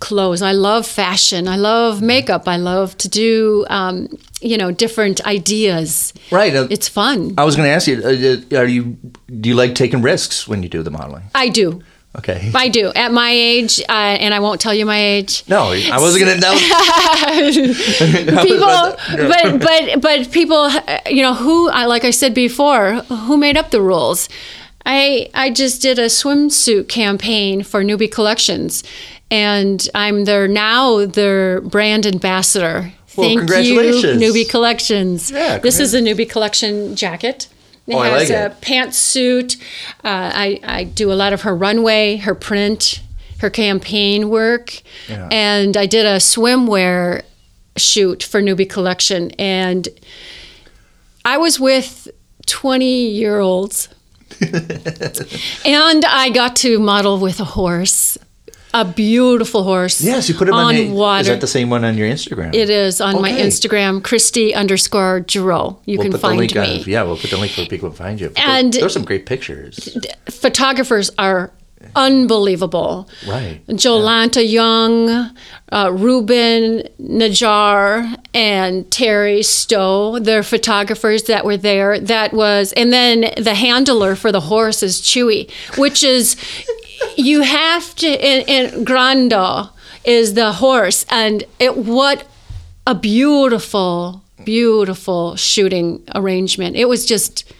Speaker 1: clothes. I love fashion. I love makeup. I love to do um, you know, different ideas.
Speaker 2: Right. uh,
Speaker 1: It's fun.
Speaker 2: I was going to ask you: uh, Are you do you like taking risks when you do the modeling?
Speaker 1: I do.
Speaker 2: Okay.
Speaker 1: I do. At my age, uh, and I won't tell you my age.
Speaker 2: No, I wasn't going to.
Speaker 1: people but but but people uh, you know who I like I said before who made up the rules I I just did a swimsuit campaign for Newbie Collections and I'm their now their brand ambassador
Speaker 2: Well,
Speaker 1: thank
Speaker 2: congratulations.
Speaker 1: you Newbie Collections
Speaker 2: Yeah,
Speaker 1: this is a Newbie Collection jacket it
Speaker 2: Oh, I
Speaker 1: has
Speaker 2: like
Speaker 1: a
Speaker 2: it.
Speaker 1: pantsuit. Uh, I, I do a lot of her runway, her print, her campaign work.
Speaker 2: Yeah.
Speaker 1: And I did a swimwear shoot for Newbie Collection. And I was with 20 year olds. and I got to model with a horse, a beautiful horse.
Speaker 2: Yes, you put it on,
Speaker 1: on
Speaker 2: the,
Speaker 1: water.
Speaker 2: Is that the same one on your Instagram?
Speaker 1: it is on my Instagram, Christy underscore Giroux. You
Speaker 2: We'll
Speaker 1: can find me.
Speaker 2: Yeah, we'll put the link for people to find you.
Speaker 1: And-
Speaker 2: there- there's some great pictures.
Speaker 1: photographers are unbelievable.
Speaker 2: Right.
Speaker 1: Jolanta Young, uh, Ruben Najar, and Terry Stowe. They're photographers that were there. That was, and then the handler for the horse is Chewy, which is, you have to, and, and Grando is the horse. And it, what a beautiful, beautiful shooting arrangement. It was just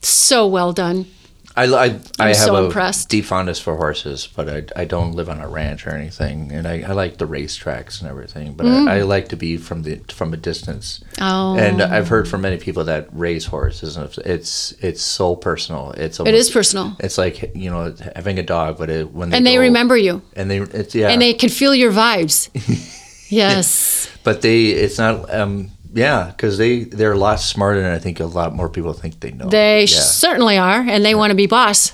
Speaker 1: so well done.
Speaker 2: I, I, I have
Speaker 1: so
Speaker 2: a
Speaker 1: impressed.
Speaker 2: deep fondness for horses, but I, I don't live on a ranch or anything, and I, I like the racetracks and everything, but I, I like to be from the from a distance.
Speaker 1: Mm. Oh.
Speaker 2: And I've heard from many people that raise horses, and it's it's so personal. It's
Speaker 1: It
Speaker 2: almost,
Speaker 1: is personal.
Speaker 2: It's like you know having a dog, but it, when they
Speaker 1: And they
Speaker 2: go-
Speaker 1: remember you.
Speaker 2: and they it's yeah,
Speaker 1: and they can feel your vibes. yes.
Speaker 2: but they it's not um yeah because they they're a lot smarter than I think a lot more people think they know.
Speaker 1: They
Speaker 2: yeah.
Speaker 1: certainly are, and they want to be boss.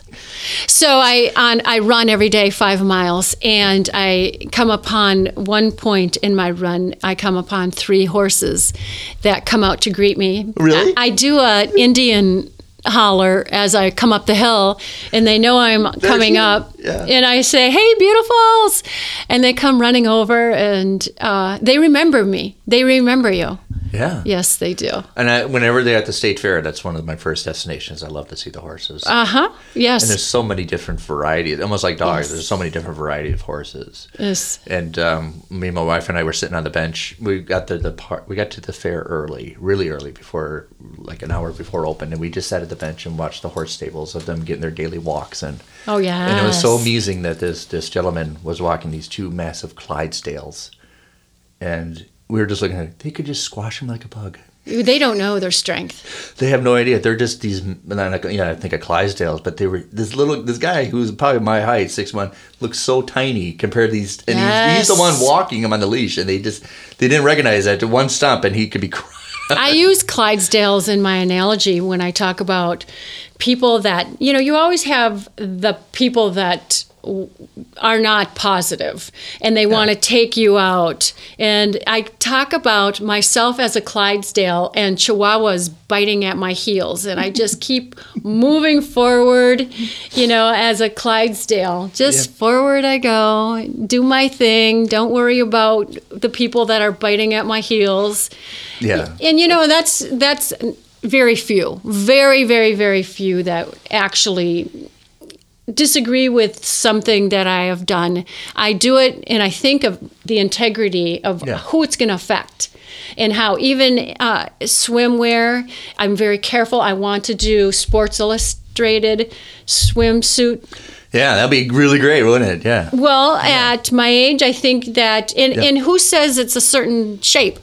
Speaker 1: So I on I run every day five miles, and I come upon one point in my run. I come upon three horses that come out to greet me.
Speaker 2: Really?
Speaker 1: I, I do a Indian holler as I come up the hill, and they know I'm coming
Speaker 2: you.
Speaker 1: up.
Speaker 2: Yeah.
Speaker 1: And I say, "Hey, beautifuls!" And they come running over, and uh, they remember me. They remember you.
Speaker 2: Yeah
Speaker 1: Yes, they do.
Speaker 2: And I, whenever they're at the state fair, that's one of my first destinations. I love to see the horses.
Speaker 1: Uh huh. Yes.
Speaker 2: and there's so many different varieties, almost like dogs.
Speaker 1: Yes.
Speaker 2: There's so many different varieties of horses.
Speaker 1: yes.
Speaker 2: And um, me and my wife and I were sitting on the bench. We got to the part. We got to the fair early, really early, before like an hour before open, and we just sat at the bench and watched the horse stables of them getting their daily walks. And
Speaker 1: Oh yeah.
Speaker 2: and it was so amusing that this this gentleman was walking these two massive Clydesdales, and we were just looking at it. They could just squash him like a bug.
Speaker 1: They don't know their strength.
Speaker 2: They have no idea. They're just these. Yeah, I think of Clydesdales, but they were this little. This guy who's probably my height, six one, looks so tiny compared to these. And he's, he's the one walking him on the leash, and they just they didn't recognize that. To one stump, and he could be. crying.
Speaker 1: I use Clydesdales in my analogy when I talk about people that, you know, you always have the people that are not positive and they want to take you out. And I talk about myself as a Clydesdale and Chihuahuas biting at my heels. And I just keep moving forward, you know, as a Clydesdale. Just
Speaker 2: Yeah.
Speaker 1: forward I go, do my thing. Don't worry about the people that are biting at my heels
Speaker 2: Yeah.
Speaker 1: and you know that's that's very few very very very few that actually disagree with something that I have done, I do it and I think of the integrity of
Speaker 2: Yeah.
Speaker 1: who it's going to affect and how even uh, swimwear, I'm very careful. I want to do Sports Illustrated swimsuit.
Speaker 2: Yeah, that'd be really great, wouldn't it? Yeah.
Speaker 1: Well, at my age, I think that, and,
Speaker 2: Yeah.
Speaker 1: and who says it's a certain shape?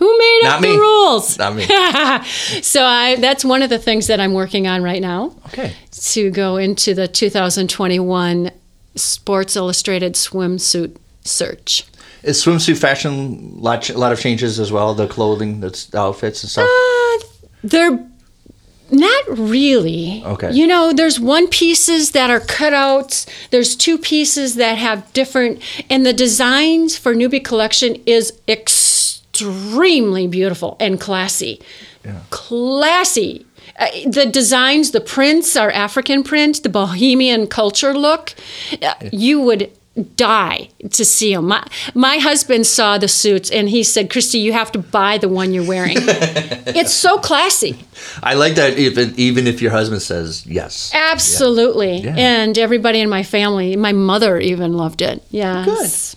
Speaker 1: Who made
Speaker 2: Not
Speaker 1: up
Speaker 2: me.
Speaker 1: the rules?
Speaker 2: Not me.
Speaker 1: so I, that's one of the things that I'm working on right now
Speaker 2: Okay.
Speaker 1: to go into the 2021 Sports Illustrated swimsuit search.
Speaker 2: Is swimsuit fashion a lot, a lot of changes as well? The clothing, the outfits and stuff.
Speaker 1: Uh, they're not really.
Speaker 2: Okay.
Speaker 1: You know, there's one pieces that are cutouts. There's two pieces that have different, and the designs for Newbie Collection is extremely beautiful and classy. Classy. Uh, the designs, the prints are African print, the bohemian culture look. Uh, you would die to see them. My, my husband saw the suits and he said, Christy, you have to buy the one you're wearing. it's so classy.
Speaker 2: I like that. Even even if your husband says yes.
Speaker 1: Absolutely.
Speaker 2: Yeah.
Speaker 1: And everybody in my family, my mother even loved it. Yes.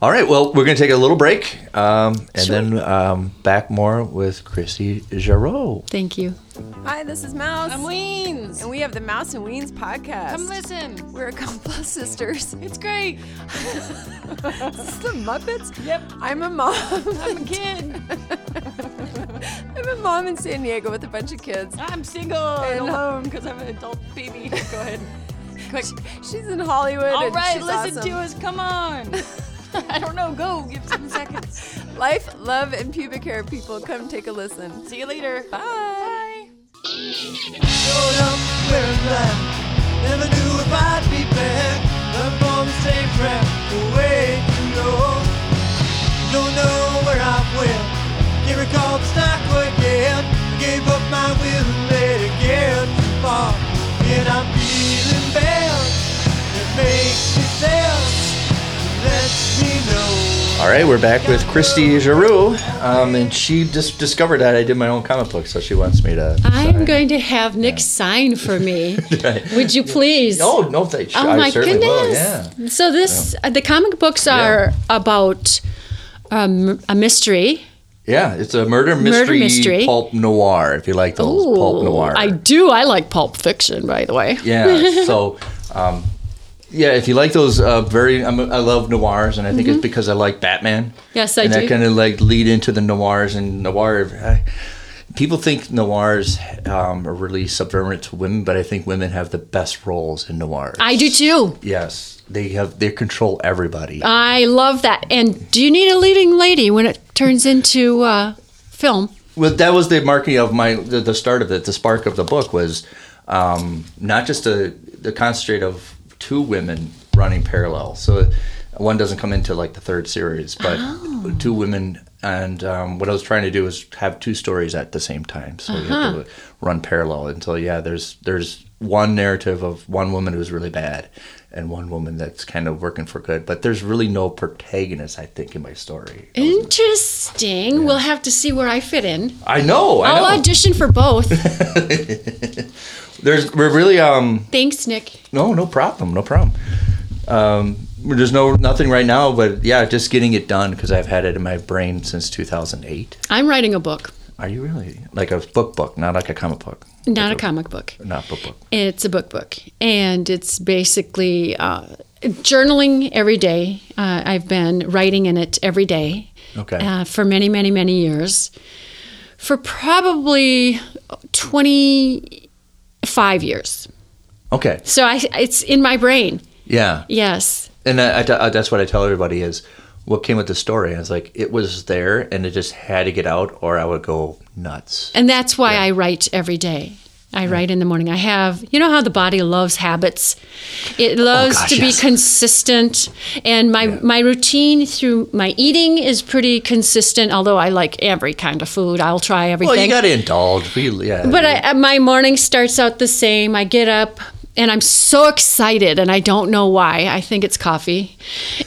Speaker 2: All right. Well, we're gonna take a little break, um, and
Speaker 1: Sure.
Speaker 2: then um, back more with Christy Giroux.
Speaker 1: Thank you.
Speaker 3: Hi, this is Mouse.
Speaker 4: I'm Weens.
Speaker 3: And we have the Mouse and Weens podcast.
Speaker 4: Come listen.
Speaker 3: We're a couple of sisters.
Speaker 4: It's great.
Speaker 3: Is the Muppets?
Speaker 4: Yep.
Speaker 3: I'm a mom.
Speaker 4: I'm a kid.
Speaker 3: I'm a mom in San Diego with a bunch of kids.
Speaker 4: I'm single and alone because I'm an adult baby. Go ahead. Quick.
Speaker 3: She's in Hollywood.
Speaker 4: All
Speaker 3: and
Speaker 4: right,
Speaker 3: she's
Speaker 4: listen
Speaker 3: awesome.
Speaker 4: to us. Come on. I don't know. Go. Give seven seconds.
Speaker 3: Life, love, and pubic hair. People, come take a listen.
Speaker 4: See you later.
Speaker 3: Bye.
Speaker 5: Showed up wearing black. Never knew if I'd be back. Up on the same track, way too low. Don't know where I went. Can't recall the start again. Gave up my will and let it get too far.
Speaker 2: All right, we're back with Christy Giroux, um, and she just discovered that I did my own comic book, so she wants me to.
Speaker 1: I'm
Speaker 2: sign.
Speaker 1: going to have Nick sign for me. Would you please?
Speaker 2: Oh no, thank
Speaker 1: you.
Speaker 2: Oh
Speaker 1: my goodness!
Speaker 2: will. Yeah.
Speaker 1: So this, uh, the comic books are about um, a mystery.
Speaker 2: Yeah, it's a murder mystery,
Speaker 1: mystery.
Speaker 2: pulp noir. If you like those pulp noir.
Speaker 1: I do. I like pulp fiction, by the way.
Speaker 2: Yeah. So, um, yeah, if you like those uh, very, I'm, I love noirs, and I think it's because I like Batman.
Speaker 1: Mm-hmm. Yes, I
Speaker 2: and
Speaker 1: do.
Speaker 2: And that kind of like lead into the noirs and noir. I, people think noirs um, are really subservient to women, but I think women have the best roles in noirs.
Speaker 1: I do too.
Speaker 2: Yes, they have. They control everybody.
Speaker 1: I love that. And do you need a leading lady when it turns into uh, film?
Speaker 2: Well, that was the marketing of my the, the start of it. The spark of the book was um, not just the the concentrate of two women running parallel. So one doesn't come into like the third series, but two women. And um, what I was trying to do is have two stories at the same time, so you have to run parallel until yeah. There's there's one narrative of one woman who's really bad, and one woman that's kind of working for good. But there's really no protagonist, I think, in my story.
Speaker 1: Interesting. We'll have to see where I fit in.
Speaker 2: I know. I
Speaker 1: I'll
Speaker 2: know.
Speaker 1: audition for both.
Speaker 2: There's we're really um
Speaker 1: Thanks, Nick.
Speaker 2: no no problem no problem. Um, there's no nothing right now, but yeah, just getting it done because I've had it in my brain since 2008.
Speaker 1: I'm writing a book,
Speaker 2: Are you really like a book book, not like a comic book?
Speaker 1: not a comic book.
Speaker 2: Not book book.
Speaker 1: It's a book book, and it's basically uh, journaling every day. Uh, I've been writing in it every day
Speaker 2: Okay.
Speaker 1: uh, for many, many, many years. For probably 25 years.
Speaker 2: Okay.
Speaker 1: So I, it's in my brain.
Speaker 2: Yeah.
Speaker 1: Yes.
Speaker 2: And I, I, I- that's what I tell everybody is what came with the story. I was like, it was there, and it just had to get out, or I would go nuts.
Speaker 1: And that's why I write every day. I write in the morning. I have, you know how the body loves habits. It oh, loves
Speaker 2: Oh, gosh,
Speaker 1: to be
Speaker 2: yes.
Speaker 1: consistent, and my my routine through my eating is pretty consistent. Although I like every kind of food, I'll try everything.
Speaker 2: Well, you got to indulge. Yeah.
Speaker 1: But I, my morning starts out the same. I get up and I'm so excited, and I don't know why. I think it's coffee,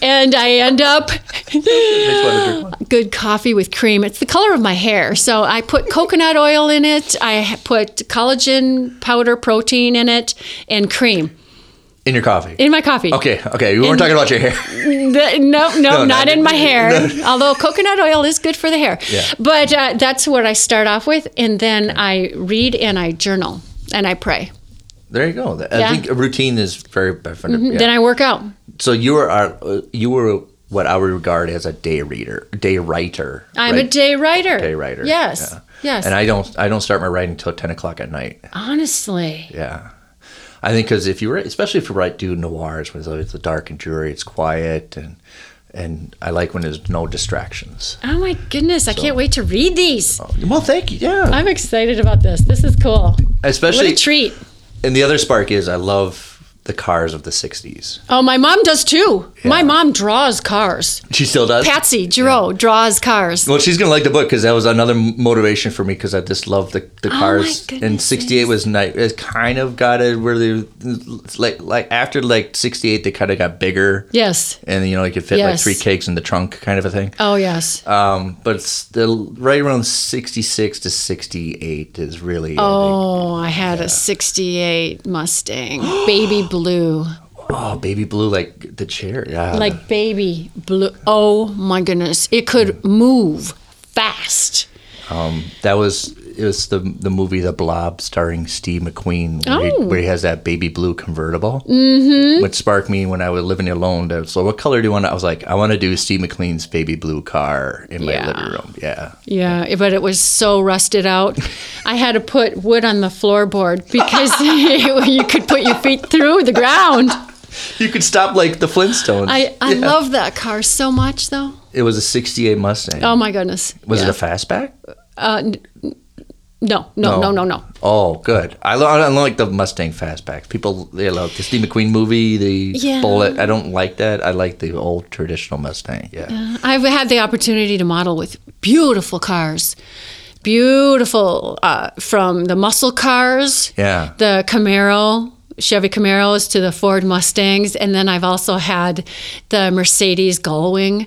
Speaker 1: and I end up
Speaker 2: Makes one to drink one.
Speaker 1: good coffee with cream. It's the color of my hair, so I put coconut oil in it. I put collagen powder, protein in it, and cream
Speaker 2: In your coffee.
Speaker 1: in my coffee.
Speaker 2: okay, okay. We weren't
Speaker 1: And-
Speaker 2: talking about your hair.
Speaker 1: The- no, no,
Speaker 2: No,
Speaker 1: not
Speaker 2: not-
Speaker 1: in my hair. Although coconut oil is good for the hair.
Speaker 2: Yeah.
Speaker 1: But uh, that's what I start off with, and then I read and I journal and I pray.
Speaker 2: There you go. I
Speaker 1: Yeah.
Speaker 2: think a routine is very. yeah.
Speaker 1: Then I work out.
Speaker 2: so you were our, uh, you were what I would regard as a day reader, day writer.
Speaker 1: I'm a day writer.
Speaker 2: day writer.
Speaker 1: Yes.
Speaker 2: Yeah.
Speaker 1: Yes.
Speaker 2: And I don't I don't start my writing until ten o'clock at night.
Speaker 1: Honestly.
Speaker 2: Yeah. I think because if you write, especially if you write do noirs, when it's dark and dreary, it's quiet, and and I like when there's no distractions.
Speaker 1: Oh my goodness! I can't wait to read these.
Speaker 2: Well, thank you. Yeah.
Speaker 1: I'm excited about this. This is cool.
Speaker 2: especially,
Speaker 1: what a treat.
Speaker 2: And the other spark is I love the cars of the '60s.
Speaker 1: Oh, my mom does too. My mom draws cars.
Speaker 2: She still does.
Speaker 1: Patsy Giroux draws cars.
Speaker 2: Well, she's gonna like the book because that was another motivation for me because I just love the, the
Speaker 1: cars. Oh,
Speaker 2: cars. and '68 was nice. It kind of got it where they like like after like '68 they kind of got bigger
Speaker 1: Yes.
Speaker 2: and you know you could fit like three cakes in the trunk kind of a thing.
Speaker 1: Oh yes.
Speaker 2: Um, but it's still right around '66 to '68 is really. I
Speaker 1: Oh, I had a 68 Mustang, baby blue.
Speaker 2: oh, baby blue like the chair. Yeah.
Speaker 1: Like baby blue. Oh my goodness. It could move fast.
Speaker 2: Um, that was it was the the movie The Blob starring Steve McQueen where, he,
Speaker 1: Oh.
Speaker 2: where he has that baby blue convertible. Mm-hmm. Which sparked me when I was living alone. to- So what color do you want? I was like, I want to do Steve McQueen's baby blue car in my
Speaker 1: Yeah.
Speaker 2: living room. Yeah.
Speaker 1: Yeah, but it was so rusted out. I had to put wood on the floorboard because you could put your feet through the ground.
Speaker 2: You could stop like the Flintstones.
Speaker 1: I, I
Speaker 2: Yeah.
Speaker 1: love that car so much, though.
Speaker 2: It was a '68 Mustang.
Speaker 1: Oh my goodness.
Speaker 2: was
Speaker 1: Yeah.
Speaker 2: it a fastback?
Speaker 1: Uh, n- no, no, no, no, no.
Speaker 2: Oh, good. I, lo- I like the Mustang fastbacks. People they love the Steve McQueen movie, the
Speaker 1: Yeah.
Speaker 2: Bullet. I don't like that. I like the old traditional Mustang. Yeah.
Speaker 1: I've had the opportunity to model with beautiful cars. Beautiful, uh, from the muscle cars,
Speaker 2: Yeah.
Speaker 1: the Camaro, Chevy Camaros to the Ford Mustangs, and then I've also had the Mercedes Gullwing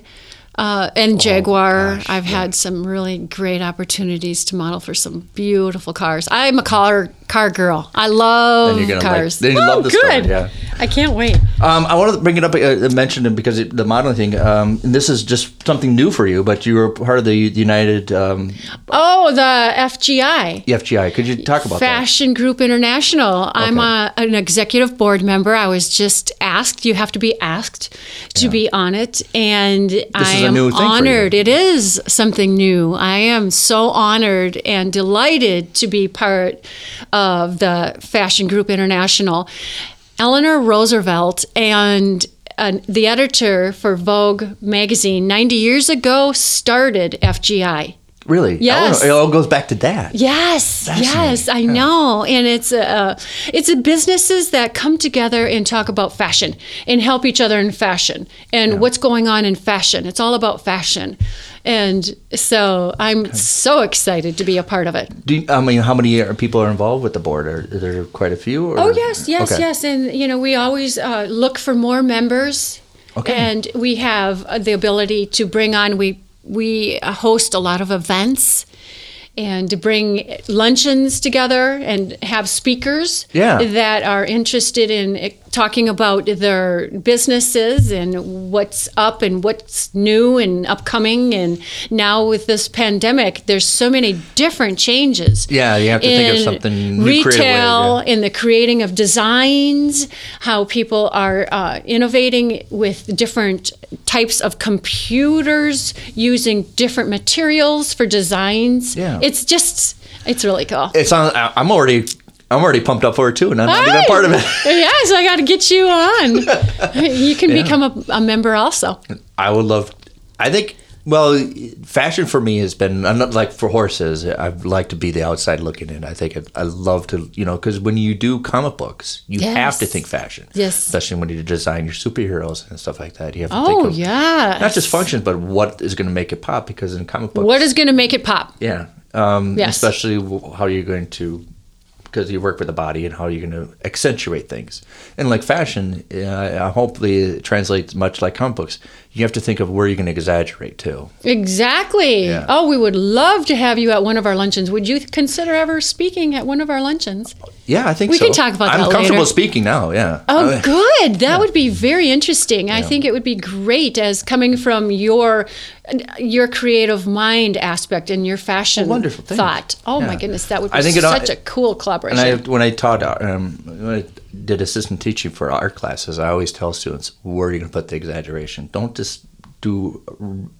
Speaker 1: uh, and Jaguar.
Speaker 2: Oh, gosh,
Speaker 1: I've had some really great opportunities to model for some beautiful cars. I'm a car car girl. I love
Speaker 2: Then you're gonna
Speaker 1: cars.
Speaker 2: like- then you
Speaker 1: oh,
Speaker 2: love the story,
Speaker 1: good.
Speaker 2: yeah.
Speaker 1: I can't wait.
Speaker 2: Um, I want to bring it up, uh, mention it because it, the modeling thing. Um, and this is just something new for you, but you were part of the United um,
Speaker 1: Oh, the FGI.
Speaker 2: FGI. Could you talk about that?
Speaker 1: Fashion Group International. I'm a, an executive board member. I was just asked. You have to be asked to be on it, and I
Speaker 2: is a
Speaker 1: am
Speaker 2: new thing for you.
Speaker 1: honored. It is something new. I am so honored and delighted to be part of the Fashion Group International. Eleanor Roosevelt and uh, the editor for Vogue magazine 90 years ago started FGI.
Speaker 2: Really?
Speaker 1: Yes.
Speaker 2: It all goes back to that.
Speaker 1: Yes, yes, I know, and it's uh, it's a businesses that come together and talk about fashion and help each other in fashion and what's going on in fashion. It's all about fashion, and so I'm so excited to be a part of it.
Speaker 2: Do you, I mean, how many are- people are involved with the board? Are, are there quite a few? Or?
Speaker 1: Oh yes, yes,
Speaker 2: Okay.
Speaker 1: yes, and you know we always uh, look for more members,
Speaker 2: Okay.
Speaker 1: and we have uh, the ability to bring on. We we host a lot of events, and to bring luncheons together and have speakers
Speaker 2: Yeah.
Speaker 1: that are interested in talking about their businesses and what's up and what's new and upcoming. And now with this pandemic, there's so many different changes
Speaker 2: Yeah, you have to think of something new,
Speaker 1: retail, in the creating of designs, how people are uh, innovating with different types of computers, using different materials for designs.
Speaker 2: Yeah.
Speaker 1: It's just, it's really cool.
Speaker 2: It's on. I'm already. I'm already pumped up for it too, and I'm not even
Speaker 1: Hi.
Speaker 2: part of it.
Speaker 1: yes, I got to get you on. you can become a, a member also.
Speaker 2: I would love. I think. Well, fashion for me has been I'm not like for horses. I like to be the outside looking in. I think I, I love to, you know, because when you do comic books, you have to think fashion.
Speaker 1: Yes.
Speaker 2: Especially when you design your superheroes and stuff like that. You have to
Speaker 1: Oh,
Speaker 2: think of
Speaker 1: yeah.
Speaker 2: not just functions, but what is going to make it pop. Because in comic books,
Speaker 1: What is going to make it pop?
Speaker 2: yeah, um,
Speaker 1: Yes.
Speaker 2: especially how you're going to because you work with the body and how you're going to accentuate things. And like fashion, uh, hopefully it translates much like comic books. You have to think of where you're going to exaggerate too.
Speaker 1: Exactly.
Speaker 2: Yeah.
Speaker 1: Oh, we would love to have you at one of our luncheons. Would you consider ever speaking at one of our luncheons?
Speaker 2: Yeah, I think
Speaker 1: We
Speaker 2: so.
Speaker 1: can talk about that.
Speaker 2: I'm comfortable
Speaker 1: later.
Speaker 2: speaking now. Yeah.
Speaker 1: Oh,
Speaker 2: Uh,
Speaker 1: good. That would be very interesting. I think it would be great as coming from your your creative mind aspect and your fashion
Speaker 2: Oh, wonderful.
Speaker 1: Thought. Oh my goodness, that would be
Speaker 2: I think it all-
Speaker 1: such a cool collaboration.
Speaker 2: And I, when I taught, um, when I did assistant teaching for art classes, I always tell students where you're going to put the exaggeration. Don't just do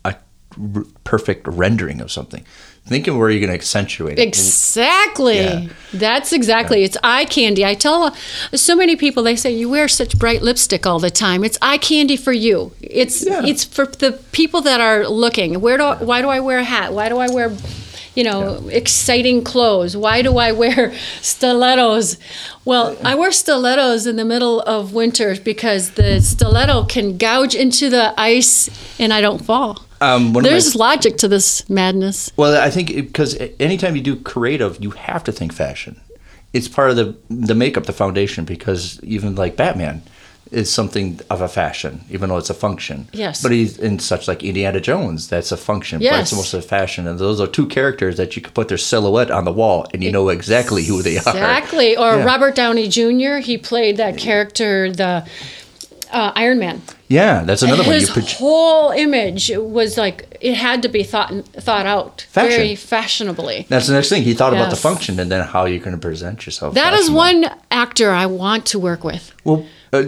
Speaker 2: a, r- perfect rendering of something. Think of where you're going to accentuate it.
Speaker 1: Exactly.
Speaker 2: Yeah.
Speaker 1: That's exactly. It's eye candy. I tell so many people they say you wear such bright lipstick all the time. It's eye candy for you. It's
Speaker 2: Yeah.
Speaker 1: it's for the people that are looking. Where do I, why do I wear a hat? Why do I wear you know, exciting clothes. Why do I wear stilettos? Well, I wear stilettos in the middle of winter because the stiletto can gouge into the ice and I don't fall.
Speaker 2: Um, of my-
Speaker 1: There's logic to this madness.
Speaker 2: Well, I think because anytime you do creative, you have to think fashion. It's part of the the makeup, the foundation. Because even like Batman is something of a fashion, even though it's a function.
Speaker 1: Yes.
Speaker 2: But he's in such like Indiana Jones, that's a function. But it's almost a fashion, and those are two characters that you can put their silhouette on the wall, and you know exactly who they are.
Speaker 1: Exactly. Or
Speaker 2: Yeah.
Speaker 1: Robert Downey Jr. He played that character, the uh, Iron Man.
Speaker 2: Yeah, that's another one. You
Speaker 1: His
Speaker 2: put,
Speaker 1: whole image was like it had to be thought thought out
Speaker 2: Fashion.
Speaker 1: very fashionably.
Speaker 2: that's the next thing. He thought about the function and then how you're going to present yourself.
Speaker 1: That is one actor I want to work with.
Speaker 2: Well, uh,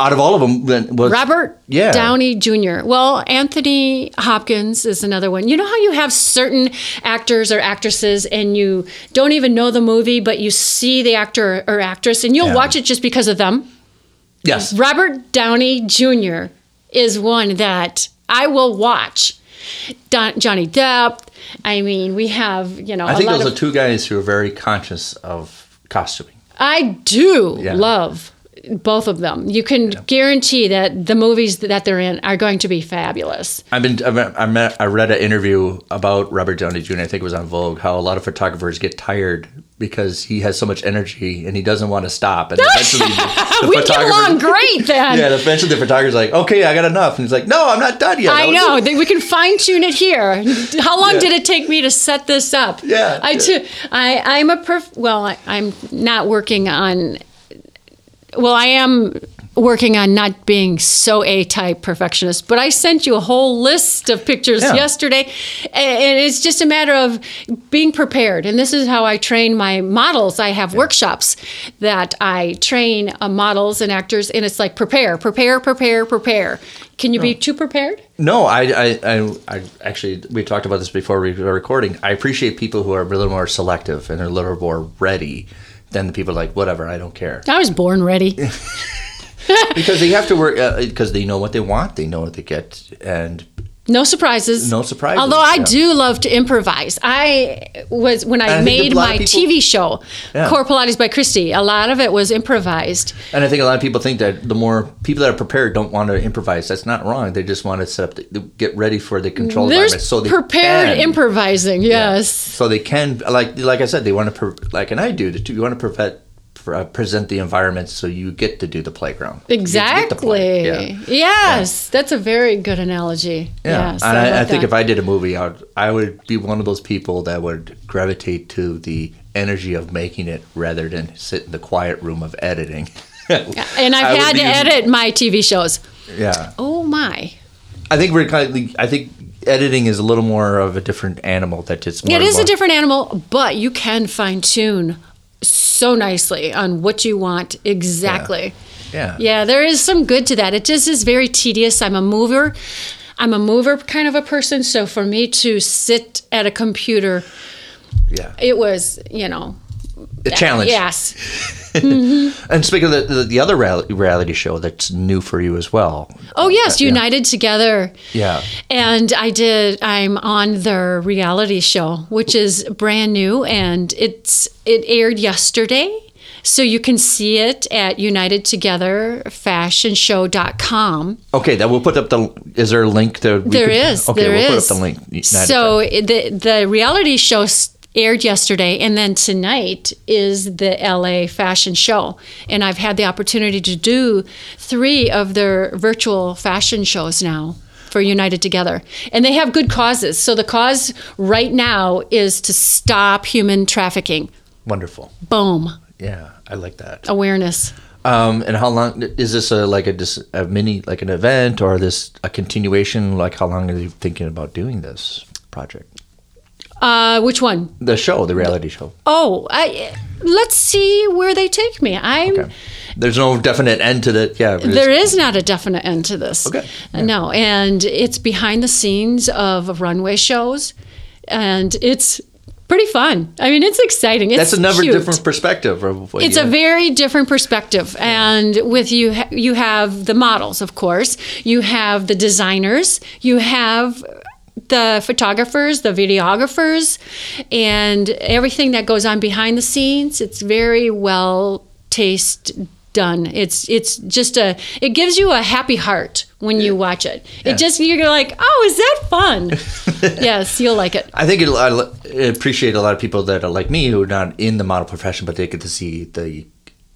Speaker 2: out of all of them, then was
Speaker 1: Robert
Speaker 2: Yeah.
Speaker 1: Downey Jr. Well, Anthony Hopkins is another one. You know how you have certain actors or actresses and you don't even know the movie, but you see the actor or actress and you'll
Speaker 2: Yeah.
Speaker 1: watch it just because of them?
Speaker 2: Yes.
Speaker 1: Robert Downey Jr. is one that I will watch. Don, Johnny Depp. I mean, we have, you know,
Speaker 2: I think
Speaker 1: lot
Speaker 2: those
Speaker 1: of
Speaker 2: are two guys who are very conscious of costuming.
Speaker 1: I do
Speaker 2: Yeah.
Speaker 1: love both of them. You can guarantee that the movies that they're in are going to be fabulous.
Speaker 2: I've been I met, I, read an interview about Robert Downey Jr. I think it was on Vogue. How a lot of photographers get tired because he has so much energy and he doesn't want to stop. And eventually, the, the
Speaker 1: we get along great then.
Speaker 2: Yeah, eventually the photographer's like, "Okay, I got enough," and he's like, "No, I'm not done yet."
Speaker 1: I know.
Speaker 2: do-"
Speaker 1: We can fine tune it here. How long
Speaker 2: Yeah.
Speaker 1: did it take me to set this up?
Speaker 2: Yeah,
Speaker 1: I
Speaker 2: yeah.
Speaker 1: do. I I'm a perf. Well, I, I'm not working on. Well, I am working on not being so A-type perfectionist, but I sent you a whole list of pictures
Speaker 2: Yeah.
Speaker 1: yesterday, and it's just a matter of being prepared. And this is how I train my models. I have workshops that I train uh, models and actors, and it's like prepare, prepare, prepare, prepare. Can you be too prepared?
Speaker 2: No, I, I, I, I actually we talked about this before we were recording. I appreciate people who are a little more selective and are a little more ready than the people are like whatever. I don't care
Speaker 1: I was born ready.
Speaker 2: because they have to work uh, because they know what they want. They know what they get, and
Speaker 1: No surprises.
Speaker 2: No surprises,
Speaker 1: Although I
Speaker 2: yeah.
Speaker 1: do love to improvise. I was when I
Speaker 2: I
Speaker 1: made my
Speaker 2: people-
Speaker 1: TV show,
Speaker 2: Yeah.
Speaker 1: Core Pilates by Christy. A lot of it was improvised.
Speaker 2: and I think a lot of people think that the more people that are prepared don't want to improvise. That's not wrong. They just want to set up, the, get ready for the control
Speaker 1: There's
Speaker 2: environment, so they
Speaker 1: prepared
Speaker 2: can.
Speaker 1: improvising.
Speaker 2: Yeah.
Speaker 1: Yes.
Speaker 2: So they can, like like I said, they want to, like, and I do, too, you want to prevent, uh, present the environment so you get to do the playground. You get to
Speaker 1: Exactly.
Speaker 2: play. Yeah.
Speaker 1: Yes, that's a very good analogy.
Speaker 2: Yeah,
Speaker 1: Yes,
Speaker 2: and I, I
Speaker 1: love
Speaker 2: think if I did a movie, I would, I would be one of those people that would gravitate to the energy of making it rather than sit in the quiet room of editing.
Speaker 1: and
Speaker 2: I
Speaker 1: I've had to edit my TV shows.
Speaker 2: Yeah,
Speaker 1: Oh my!
Speaker 2: I think we're kind of, I think editing is a little more of a different animal. That it's
Speaker 1: It is a different animal, but you can fine tune so nicely on what you want exactly.
Speaker 2: Yeah,
Speaker 1: Yeah, there is some good to that. It just is very tedious. I'm a mover. I'm a mover kind of a person. So for me to sit at a computer,
Speaker 2: yeah.
Speaker 1: it was, you know,
Speaker 2: A challenge.
Speaker 1: yes. Mm-hmm.
Speaker 2: And speaking of the, the, the other reality show that's new for you as well.
Speaker 1: Oh, yes, uh,
Speaker 2: Yeah.
Speaker 1: United Together.
Speaker 2: Yeah.
Speaker 1: And I did, I'm on their reality show, which is brand new and it's, it aired yesterday. So you can see it at unitedtogetherfashionshow.com.
Speaker 2: Okay, that we'll put up the. Is there a link to?
Speaker 1: There
Speaker 2: could-
Speaker 1: is.
Speaker 2: Okay,
Speaker 1: there
Speaker 2: we'll
Speaker 1: is.
Speaker 2: put up the link. United
Speaker 1: So the the reality show s- aired yesterday, and then tonight is the LA fashion show. And I've had the opportunity to do three of their virtual fashion shows now for United Together. And they have good causes. So the cause right now is to stop human trafficking.
Speaker 2: Wonderful.
Speaker 1: Boom.
Speaker 2: Yeah, I like that.
Speaker 1: Awareness.
Speaker 2: Um, and how long is this a like a, a mini like an event or this a continuation? Like how long are you thinking about doing this project?
Speaker 1: Uh, which one?
Speaker 2: The show, the reality show.
Speaker 1: Oh, I, let's see where they take me. I'm.
Speaker 2: Okay. There's no definite end to the yeah.
Speaker 1: There is not a definite end to this.
Speaker 2: Okay.
Speaker 1: Uh, No, and it's behind the scenes of runway shows, and it's pretty fun. I mean, it's exciting. It's
Speaker 2: That's another
Speaker 1: cute.
Speaker 2: different perspective
Speaker 1: It's a very different perspective, and with you, you have the models, of course. You have the designers. You have the photographers, the videographers, and everything that goes on behind the scenes. It's very well taste done. It's it's just a it gives you a happy heart when you watch it.
Speaker 2: Yeah.
Speaker 1: It just you're like, oh, is that fun? yes, you'll like it.
Speaker 2: I think it, I appreciate a lot of people that are like me who are not in the model profession, but they get to see the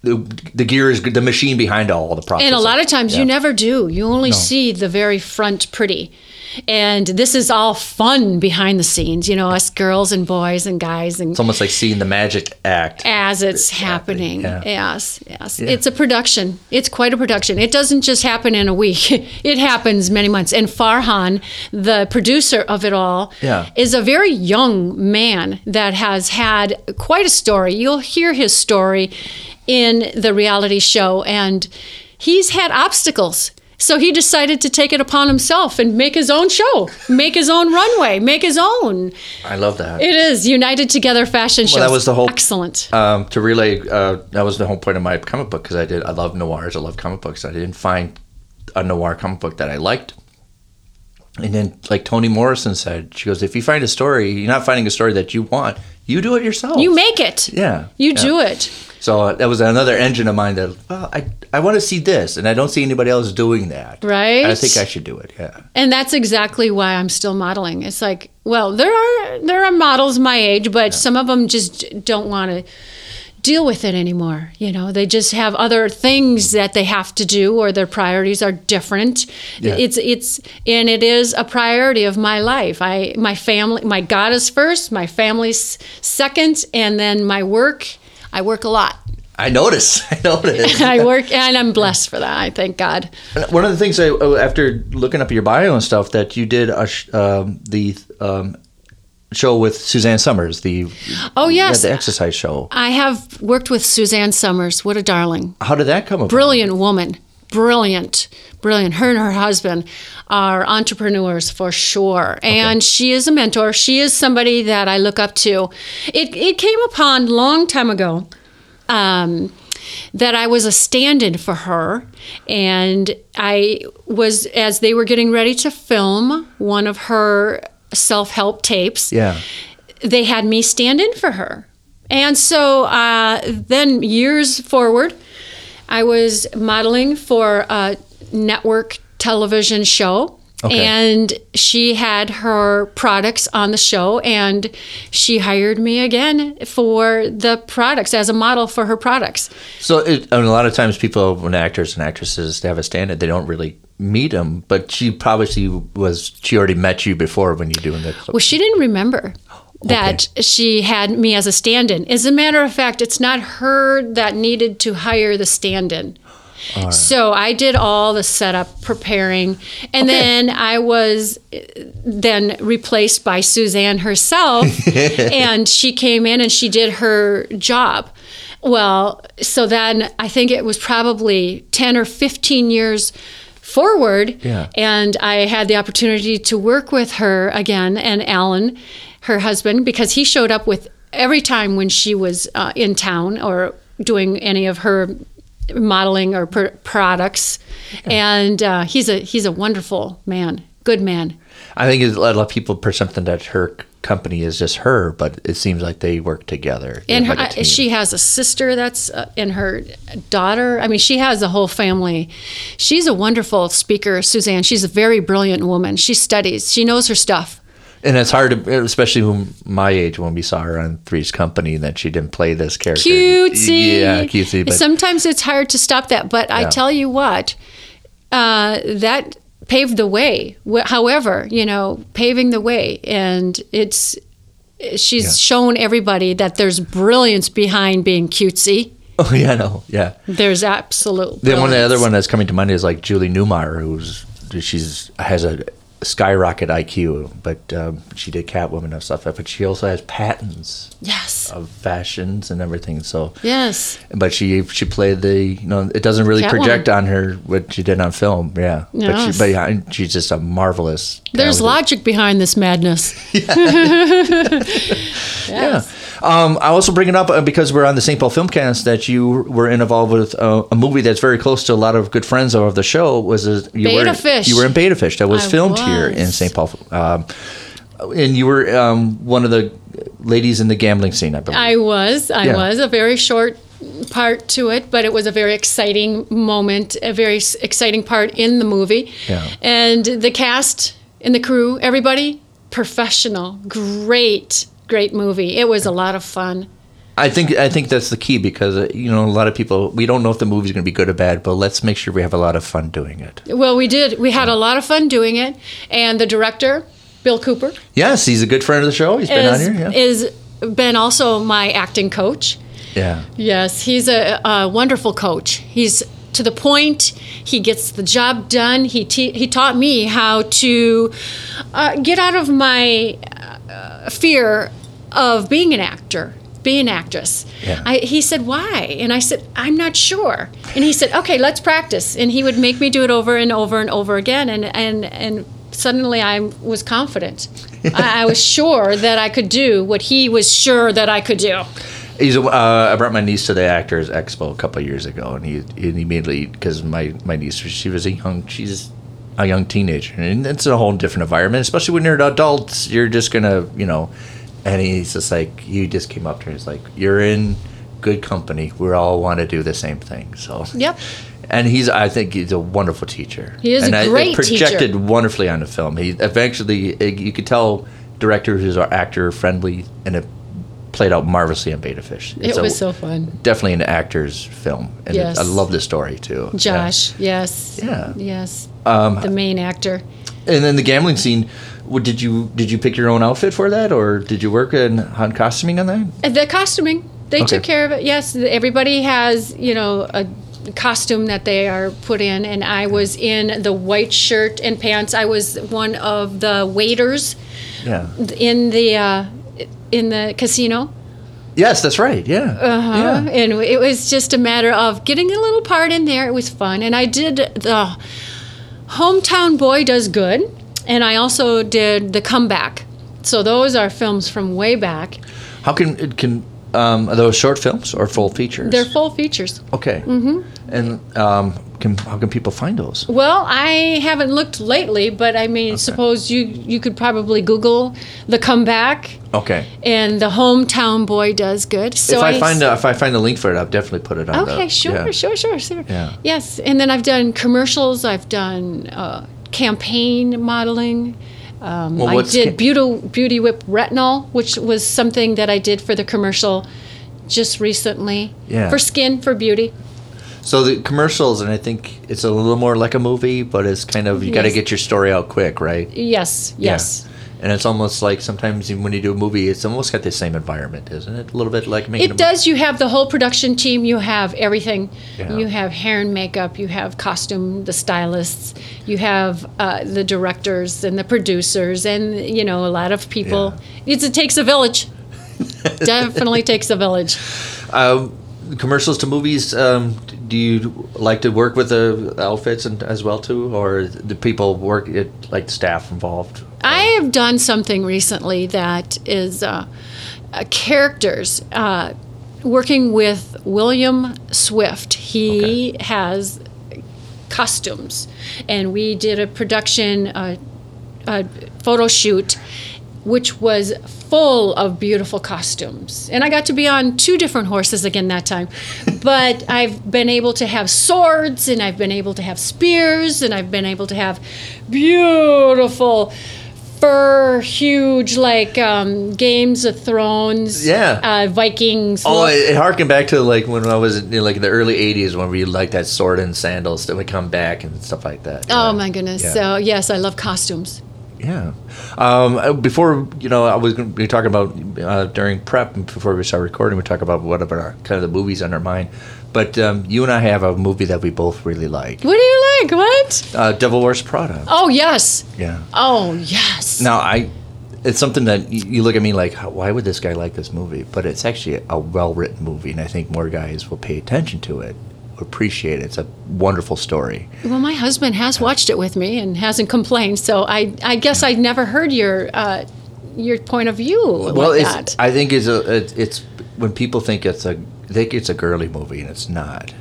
Speaker 2: the, the is the machine behind all the process.
Speaker 1: And a lot of times you never do. You only see the very front pretty. And this is all fun behind the scenes, you know, us girls and boys and guys and
Speaker 2: It's almost like seeing the magic act.
Speaker 1: as it's happening.
Speaker 2: yeah.
Speaker 1: Yes, yes. It's a production. It's quite a production. It doesn't just happen in a week. it happens many months. And Farhan, the producer of it all,
Speaker 2: Yeah.
Speaker 1: is a very young man that has had quite a story. You'll hear his story in the reality show and he's had obstacles. So he decided to take it upon himself and make his own show, make his own runway, make his own.
Speaker 2: I love that.
Speaker 1: It is United Together fashion show.
Speaker 2: that was the whole-
Speaker 1: excellent.
Speaker 2: um, to relay, uh, that was the whole point of my comic book because I did. I love noirs. I love comic books. I didn't find a noir comic book that I liked. And then, like Toni Morrison said, she goes, "If you find a story, you're not finding a story that you want. You do it yourself.
Speaker 1: You make it.
Speaker 2: Yeah,
Speaker 1: You
Speaker 2: yeah.
Speaker 1: do it.
Speaker 2: So uh, that was another engine of mine that well, I I want to see this, and I don't see anybody else doing that.
Speaker 1: Right.
Speaker 2: I think I should do it. Yeah.
Speaker 1: And that's exactly why I'm still modeling. It's like, well, there are there are models my age, but some of them just don't want to deal with it anymore. You know, they just have other things that they have to do or their priorities are different.
Speaker 2: Yeah.
Speaker 1: It's it's and it is a priority of my life. I my family, my God is first, my family's second, and then my work. I work a lot.
Speaker 2: I notice. I notice.
Speaker 1: I work and I'm blessed for that. I thank God.
Speaker 2: One of the things I, uh, after looking up your bio and stuff, that you did a sh- um, the um, show with Suzanne Somers, the
Speaker 1: Oh
Speaker 2: yeah,
Speaker 1: yes.
Speaker 2: the exercise show.
Speaker 1: I have worked with Suzanne Somers. What a darling.
Speaker 2: How did that come about?
Speaker 1: Brilliant woman. Brilliant. Brilliant. Her and her husband are entrepreneurs for sure. And she is a mentor. She is somebody that I look up to. It, it came upon long time ago. Um, that I was a stand in for her. And I was, as they were getting ready to film one of her self help tapes,
Speaker 2: Yeah.
Speaker 1: they had me stand in for her. And so uh, then years forward, I was modeling for a network television show.
Speaker 2: Okay.
Speaker 1: And she had her products on the show, and she hired me again for the products as a model for her products.
Speaker 2: So it, I mean, a lot of times people, when actors and actresses they have a stand-in, they don't really meet them. But she probably was. She already met you before when you're doing that.
Speaker 1: Well, she didn't remember that she had me as a stand in. As a matter of fact, it's not her that needed to hire the stand in. So I did all the setup, preparing, and then I was uh, then replaced by Suzanne herself, and she came in and she did her job. Well, so then I think it was probably ten or fifteen years forward,
Speaker 2: Yeah.
Speaker 1: and I had the opportunity to work with her again and Alan, her husband, because he showed up with every time when she was uh, in town or doing any of her modeling or pr- products, and uh, he's a he's a wonderful man, good man.
Speaker 2: I think a lot of people perceive that her company is just her, but it seems like they work together.
Speaker 1: And her,
Speaker 2: like
Speaker 1: she has a sister that's uh, and her daughter. I mean, she has a whole family. She's a wonderful speaker, Suzanne. She's a very brilliant woman. She studies. She knows her stuff.
Speaker 2: And it's hard to, especially when my age, when we saw her on Three's Company, that she didn't play this character.
Speaker 1: cutesy.
Speaker 2: Yeah, cutesy. But
Speaker 1: Sometimes it's hard to stop that, but I tell you what, uh, that paved the way. However, you know, paving the way, and it's she's
Speaker 2: Yeah.
Speaker 1: shown everybody that there's brilliance behind being cutesy.
Speaker 2: oh yeah, no, yeah.
Speaker 1: There's absolute.
Speaker 2: Then one, the other one that's coming to mind is like Julie Newmar, who's she's has a skyrocket IQ, but um, she did Catwoman and stuff. But she also has patents
Speaker 1: Yes.
Speaker 2: of fashions and everything. So,
Speaker 1: Yes.
Speaker 2: but she she played the you know it doesn't really
Speaker 1: Catwoman.
Speaker 2: project on her what she did on film. Yeah, but she but yeah, she's just a marvelous.
Speaker 1: There's
Speaker 2: talented-
Speaker 1: logic behind this madness.
Speaker 2: Yeah. Um, I also bring it up uh, because we're on the St. Paul Filmcast that you were involved with uh, a movie that's very close to a lot of good friends of the show. Was a, you
Speaker 1: Beta
Speaker 2: were,
Speaker 1: Fish.
Speaker 2: You were in Beta Fish that was
Speaker 1: I
Speaker 2: filmed here in. St. Paul, um, and you were um, one of the ladies in the gambling scene. I believe.
Speaker 1: I was. I
Speaker 2: Yeah.
Speaker 1: was a very short part to it, but it was a very exciting moment, a very exciting part in the movie.
Speaker 2: Yeah.
Speaker 1: And the cast and the crew, everybody, professional, great, great movie. It was a lot of fun.
Speaker 2: I think I think that's the key because uh, you know a lot of people we don't know if the movie's going to be good or bad, but let's make sure we have a lot of fun doing it.
Speaker 1: Well, we did. We had a lot of fun doing it, and the director, Bill Cooper,
Speaker 2: Yes, he's a good friend of the show. He's been on
Speaker 1: is,
Speaker 2: here. Yeah.
Speaker 1: is been also my acting coach.
Speaker 2: yeah.
Speaker 1: Yes, he's a, a wonderful coach. He's to the point. He gets the job done. He te- he taught me how to uh, get out of my uh, fear of being an actor, being an actress.
Speaker 2: Yeah.
Speaker 1: I, he said, "Why?" And I said, "I'm not sure." And he said, "Okay, let's practice." And he would make me do it over and over and over again. And and and suddenly I was confident. I, I was sure that I could do what he was sure that I could do.
Speaker 2: He's. A, uh, I brought my niece to the Actors Expo a couple of years ago, and he, he immediately because my my niece she was a young she's a young teenager, and it's a whole different environment. Especially when you're adults, you're just gonna you know. And he's just like he just came up to her. He's like, "You're in good company. We all want to do the same thing." So.
Speaker 1: Yep.
Speaker 2: And he's, I think, he's a wonderful teacher.
Speaker 1: He is a
Speaker 2: and I-
Speaker 1: great
Speaker 2: it projected
Speaker 1: teacher.
Speaker 2: wonderfully on the film. He eventually, you could tell, director who's our actor friendly, and it played out marvelously on Beta Fish.
Speaker 1: It was so fun.
Speaker 2: definitely an actor's film, and it-
Speaker 1: Yes.
Speaker 2: I love the story too.
Speaker 1: Josh, yes.
Speaker 2: Yeah.
Speaker 1: Yes.
Speaker 2: Um,
Speaker 1: the main actor.
Speaker 2: And then the gambling scene. Did you did you pick your own outfit for that, or did you work in on costuming on that?
Speaker 1: Uh, The costuming, they
Speaker 2: Okay.
Speaker 1: took care of it. Yes, everybody has, you know, a costume that they are put in, and I was in the white shirt and pants. I was one of the waiters
Speaker 2: Yeah.
Speaker 1: in the uh, in the casino.
Speaker 2: Yes, that's right. Yeah.
Speaker 1: Uh-huh.
Speaker 2: Yeah.
Speaker 1: And it was just a matter of getting a little part in there. It was fun. And I did the Hometown Boy Does Good, and I also did The Comeback. So those are films from way back.
Speaker 2: How can it can um, are those short films or full features?
Speaker 1: They're full features.
Speaker 2: Okay. Mm-hmm. And um, can, how can people find those?
Speaker 1: Well, I haven't looked lately, but I mean, suppose you you could probably Google The Comeback
Speaker 2: Okay.
Speaker 1: and The Hometown Boy Does Good. So
Speaker 2: if I, find a, if I find a link for it, I'll definitely put it on.
Speaker 1: Okay,
Speaker 2: the,
Speaker 1: sure,
Speaker 2: yeah.
Speaker 1: sure, sure, sure.
Speaker 2: Yeah.
Speaker 1: Yes, and then I've done commercials. I've done uh, campaign modeling. Um,
Speaker 2: Well,
Speaker 1: I did
Speaker 2: ca-
Speaker 1: Beauty Beauty Whip Retinol, which was something that I did for the commercial just recently.
Speaker 2: Yeah.
Speaker 1: For skin, for beauty.
Speaker 2: So the commercials, and I think it's a little more like a movie, but it's kind of you got to get your story out quick, right?
Speaker 1: Yes, yes.
Speaker 2: Yeah. And it's almost like sometimes even when you do a movie, it's almost got the same environment, isn't it? A little bit like making. a
Speaker 1: It
Speaker 2: movie.
Speaker 1: does. You have the whole production team. You have everything.
Speaker 2: Yeah.
Speaker 1: You have hair and makeup. You have costume, the stylists. You have uh, the directors and the producers, and you know a lot of people. It's, it takes a village. Definitely takes a village.
Speaker 2: Um, commercials to movies. Um, do you like to work with the outfits and as well too, or do people work it like the staff involved?
Speaker 1: I have done something recently that is uh, uh, characters. Uh, working with William Swift, he has costumes, and we did a production, uh, a photo shoot, which was full of beautiful costumes. And I got to be on two different horses again that time. But I've been able to have swords, and I've been able to have spears, and I've been able to have beautiful fur, huge, like um, Games of Thrones.
Speaker 2: Yeah.
Speaker 1: Uh, Vikings.
Speaker 2: Oh, it, it harkened back to like when I was in, like in the early '80s when we like that sword and sandals that would come back and stuff like that.
Speaker 1: Oh my goodness!
Speaker 2: Yeah.
Speaker 1: So yes, I love costumes.
Speaker 2: Yeah. Um, uh, before you know, I was going to be talking about uh, during prep before we start recording. We talk about what about our kind of the movies on our mind. But um, you and I have a movie that we both really like.
Speaker 1: What do you like? What?
Speaker 2: Uh, Devil Wears Prada.
Speaker 1: Oh yes.
Speaker 2: Yeah.
Speaker 1: Oh yes.
Speaker 2: Now I, it's something that you, you look at me like, why would this guy like this movie? But it's actually a well written movie, and I think more guys will pay attention to it, appreciate it. It's a wonderful story.
Speaker 1: Well, my husband has watched it with me and hasn't complained. So I, I guess I'd never heard your, uh, your point of view
Speaker 2: well,
Speaker 1: like.
Speaker 2: I think it's a it, it's when people think it's a they think it's a girly movie and it's not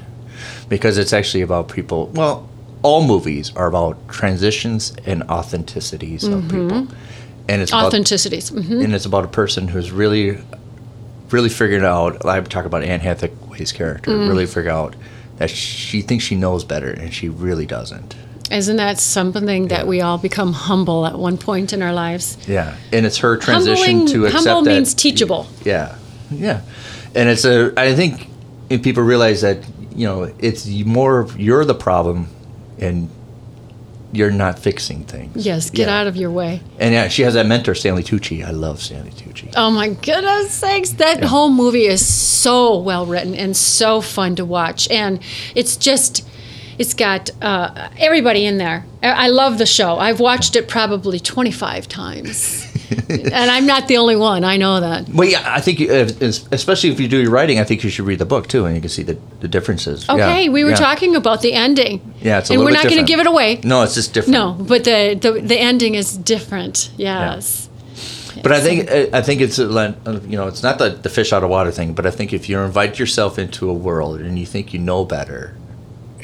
Speaker 2: because it's actually about people. Well, all movies are about transitions and authenticities of people, and it's about,
Speaker 1: Authenticities. hmm
Speaker 2: and it's about a person who's really, really figured out. I talk about Anne Hathaway's character.
Speaker 1: Mm.
Speaker 2: Really figure out that she thinks she knows better, and she really doesn't.
Speaker 1: Isn't that something that we all become humble at one point in our lives?
Speaker 2: Yeah, and it's her transition
Speaker 1: Humbling,
Speaker 2: to accept
Speaker 1: humble
Speaker 2: that.
Speaker 1: means teachable.
Speaker 2: Yeah, yeah, and it's a. I think if people realize that you know it's more of you're the problem, and you're not fixing things.
Speaker 1: Yes, get
Speaker 2: Yeah.
Speaker 1: out of your way.
Speaker 2: And yeah, she has that mentor Stanley Tucci. I love Stanley Tucci.
Speaker 1: Oh my goodness sakes, that whole movie is so well written and so fun to watch. And it's just, it's got uh, everybody in there. I I love the show. I've watched it probably 25 times. and I'm not the only one, I know that.
Speaker 2: Well, yeah, I think, uh, especially if you do your writing, I think you should read the book too, and you can see the, the differences.
Speaker 1: Okay,
Speaker 2: Yeah,
Speaker 1: we were
Speaker 2: yeah.
Speaker 1: talking about the ending.
Speaker 2: Yeah, it's a
Speaker 1: and we're not going to give it away.
Speaker 2: No, it's just different.
Speaker 1: No, but the, the the ending is different. Yes.
Speaker 2: But I think I think it's uh, you know it's not the the fish out of water thing, but I think if you invite yourself into a world and you think you know better,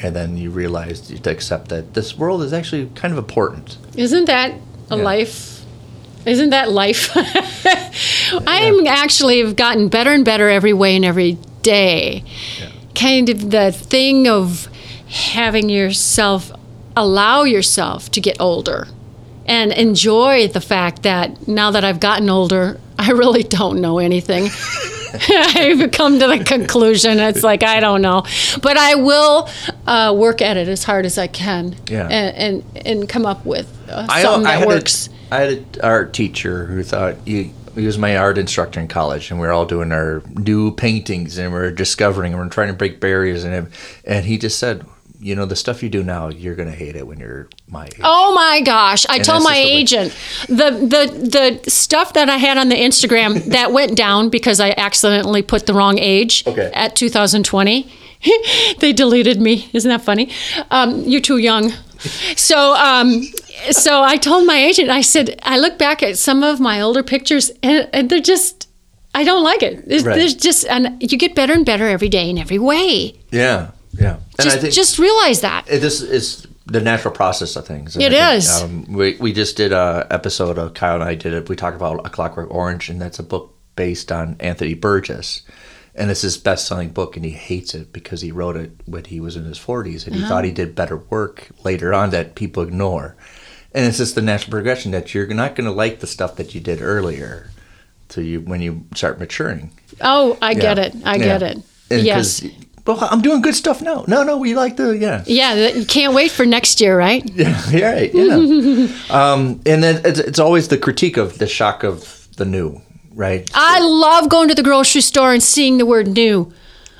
Speaker 2: and then you realize you have to accept that this world is actually kind of important.
Speaker 1: Isn't that a
Speaker 2: Yeah.
Speaker 1: life? Isn't that life? I'm actually have gotten better and better every way and every day. Kind of the thing of having yourself allow yourself to get older and enjoy the fact that now that I've gotten older, I really don't know anything. I've come to the conclusion it's like I don't know, but I will uh, work at it as hard as I can,
Speaker 2: Yeah.
Speaker 1: and and, and come up with uh, something
Speaker 2: I
Speaker 1: that works.
Speaker 2: A, I had an art teacher who thought he, he was my art instructor in college, and we were all doing our new paintings, and we are discovering, and we are trying to break barriers, and and he just said, you know, the stuff you do now, you're gonna hate it when you're my age.
Speaker 1: Oh my gosh! I
Speaker 2: And
Speaker 1: told my
Speaker 2: just the way-
Speaker 1: agent the the the stuff that I had on the Instagram that went down because I accidentally put the wrong age
Speaker 2: Okay.
Speaker 1: at 2020. they deleted me. Isn't that funny? Um, you're too young. So um, so I told my agent. I said I look back at some of my older pictures and, and they're just. I don't like it. There's,
Speaker 2: Right.
Speaker 1: there's just, and you get better and better every day in every way.
Speaker 2: Yeah, yeah. And
Speaker 1: Just,
Speaker 2: I think
Speaker 1: just realize that.
Speaker 2: it, this is the natural process of things. And
Speaker 1: It
Speaker 2: think,
Speaker 1: is.
Speaker 2: Um, we we just did a episode of Kyle and I did it. We talked about A Clockwork Orange, and that's a book based on Anthony Burgess. And it's his best selling book, and he hates it because he wrote it when he was in his 40s, and he thought he did better work later on that people ignore. And it's just the natural progression that you're not going to like the stuff that you did earlier to you when you start maturing.
Speaker 1: Oh, I get it. I
Speaker 2: Yeah.
Speaker 1: get it.
Speaker 2: And
Speaker 1: yes.
Speaker 2: Well, I'm doing good stuff now. No, no, we like the yeah.
Speaker 1: Yeah, you can't wait for next year, right?
Speaker 2: Yeah, right. Yeah. um, and then it's, it's always the critique of the shock of the new, right?
Speaker 1: I love going to the grocery store and seeing the word new.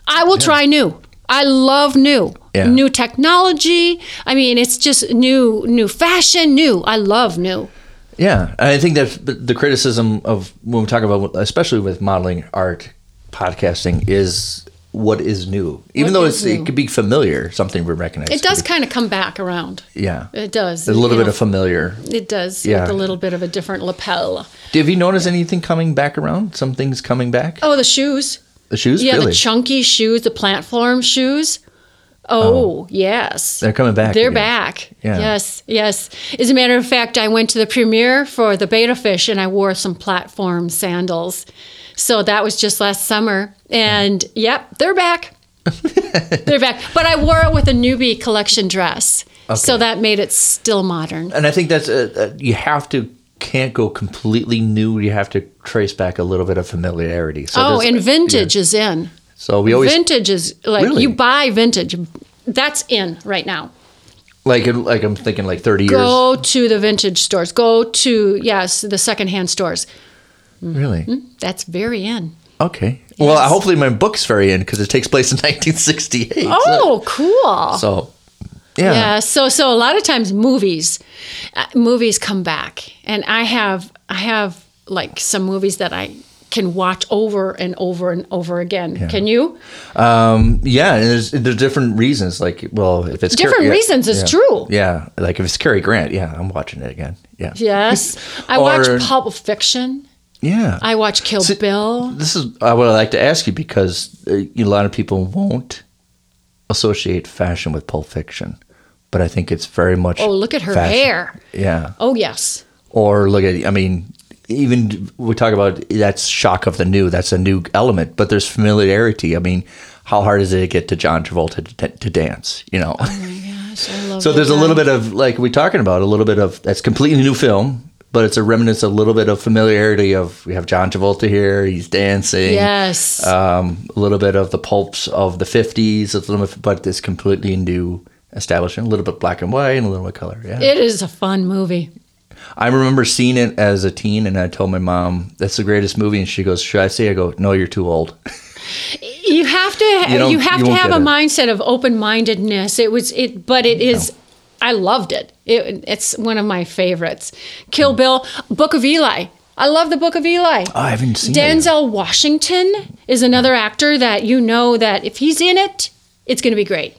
Speaker 1: I will try new. I love new.
Speaker 2: Yeah.
Speaker 1: New technology. I mean, it's just new new fashion, new. I love new.
Speaker 2: Yeah, I think that the criticism of when we talk about, especially with modeling art, podcasting, is what is new. Even
Speaker 1: What
Speaker 2: though it's,
Speaker 1: new?
Speaker 2: it could be familiar, something we recognize.
Speaker 1: It does kind of come back around.
Speaker 2: Yeah,
Speaker 1: It does.
Speaker 2: a little bit
Speaker 1: know,
Speaker 2: of familiar.
Speaker 1: It does.
Speaker 2: Yeah.
Speaker 1: With a little bit of a different lapel.
Speaker 2: Have you noticed anything coming back around? Some things coming back?
Speaker 1: Oh, the shoes.
Speaker 2: The shoes,
Speaker 1: Yeah,
Speaker 2: really?
Speaker 1: the chunky shoes, the platform shoes. Oh, oh, yes.
Speaker 2: They're coming back.
Speaker 1: They're
Speaker 2: again.
Speaker 1: back.
Speaker 2: Yeah.
Speaker 1: Yes, yes. As a matter of fact, I went to the premiere for the Beta Fish and I wore some platform sandals. So that was just last summer. And yep, they're back. they're back. But I wore it with a newbie collection dress. So that made it still modern.
Speaker 2: and I think that's uh, uh, you have to can't go completely new. You have to trace back a little bit of familiarity. So
Speaker 1: oh, and vintage is in.
Speaker 2: So we always
Speaker 1: vintage is like
Speaker 2: Really?
Speaker 1: you buy vintage. That's in right now.
Speaker 2: like like I'm thinking like 30 years.
Speaker 1: Go to the vintage stores. Go to yes, the secondhand stores.
Speaker 2: Really?
Speaker 1: That's very in.
Speaker 2: Okay. Well, hopefully my book's very in because it takes place in 1968.
Speaker 1: Oh, cool.
Speaker 2: So, yeah.
Speaker 1: Yeah. So so a lot of times movies, uh, movies come back, and I have I have like some movies that I can watch over and over and over again. Can you?
Speaker 2: Um, yeah, and there's there's different reasons. Like, well, if it's
Speaker 1: Different
Speaker 2: yeah,
Speaker 1: reasons it's
Speaker 2: yeah.
Speaker 1: true.
Speaker 2: Yeah, like if it's Cary Grant, yeah, I'm watching it again. Yeah.
Speaker 1: Yes. I
Speaker 2: Or-
Speaker 1: watch Pulp Fiction.
Speaker 2: Yeah.
Speaker 1: I watch Kill
Speaker 2: See-
Speaker 1: Bill.
Speaker 2: This is uh, what I would like to ask you because uh, a lot of people won't associate fashion with Pulp Fiction, but I think it's very much.
Speaker 1: Oh, look at her
Speaker 2: fashion.
Speaker 1: hair.
Speaker 2: Yeah.
Speaker 1: Oh yes.
Speaker 2: Or look at, I mean, even we talk about that's shock of the new. That's a new element, but there's familiarity. I mean, how hard is it to get to John Travolta to, to dance? You know.
Speaker 1: Yes, I love
Speaker 2: so there's a little bit of like we're talking about a little bit of that's completely new film, but it's a remnants, a little bit of familiarity of we have John Travolta here. He's dancing.
Speaker 1: Yes.
Speaker 2: Um, a little bit of the pulps of the 50s, a little bit, but this completely new establishment. A little bit black and white and a little bit color. Yeah.
Speaker 1: it is a fun movie.
Speaker 2: I remember seeing it as a teen, and I told my mom, "That's the greatest movie." And she goes, "Should I say?" I go, "No, you're too old."
Speaker 1: You have to
Speaker 2: You
Speaker 1: you, have
Speaker 2: you
Speaker 1: to have a
Speaker 2: it.
Speaker 1: mindset of open-mindedness. It was it but it is I loved it. it. It's one of my favorites. Kill Bill, Book of Eli. I love the Book of Eli.
Speaker 2: Oh, I haven't seen it.
Speaker 1: Denzel Washington is another actor that you know that if he's in it, it's going to be great.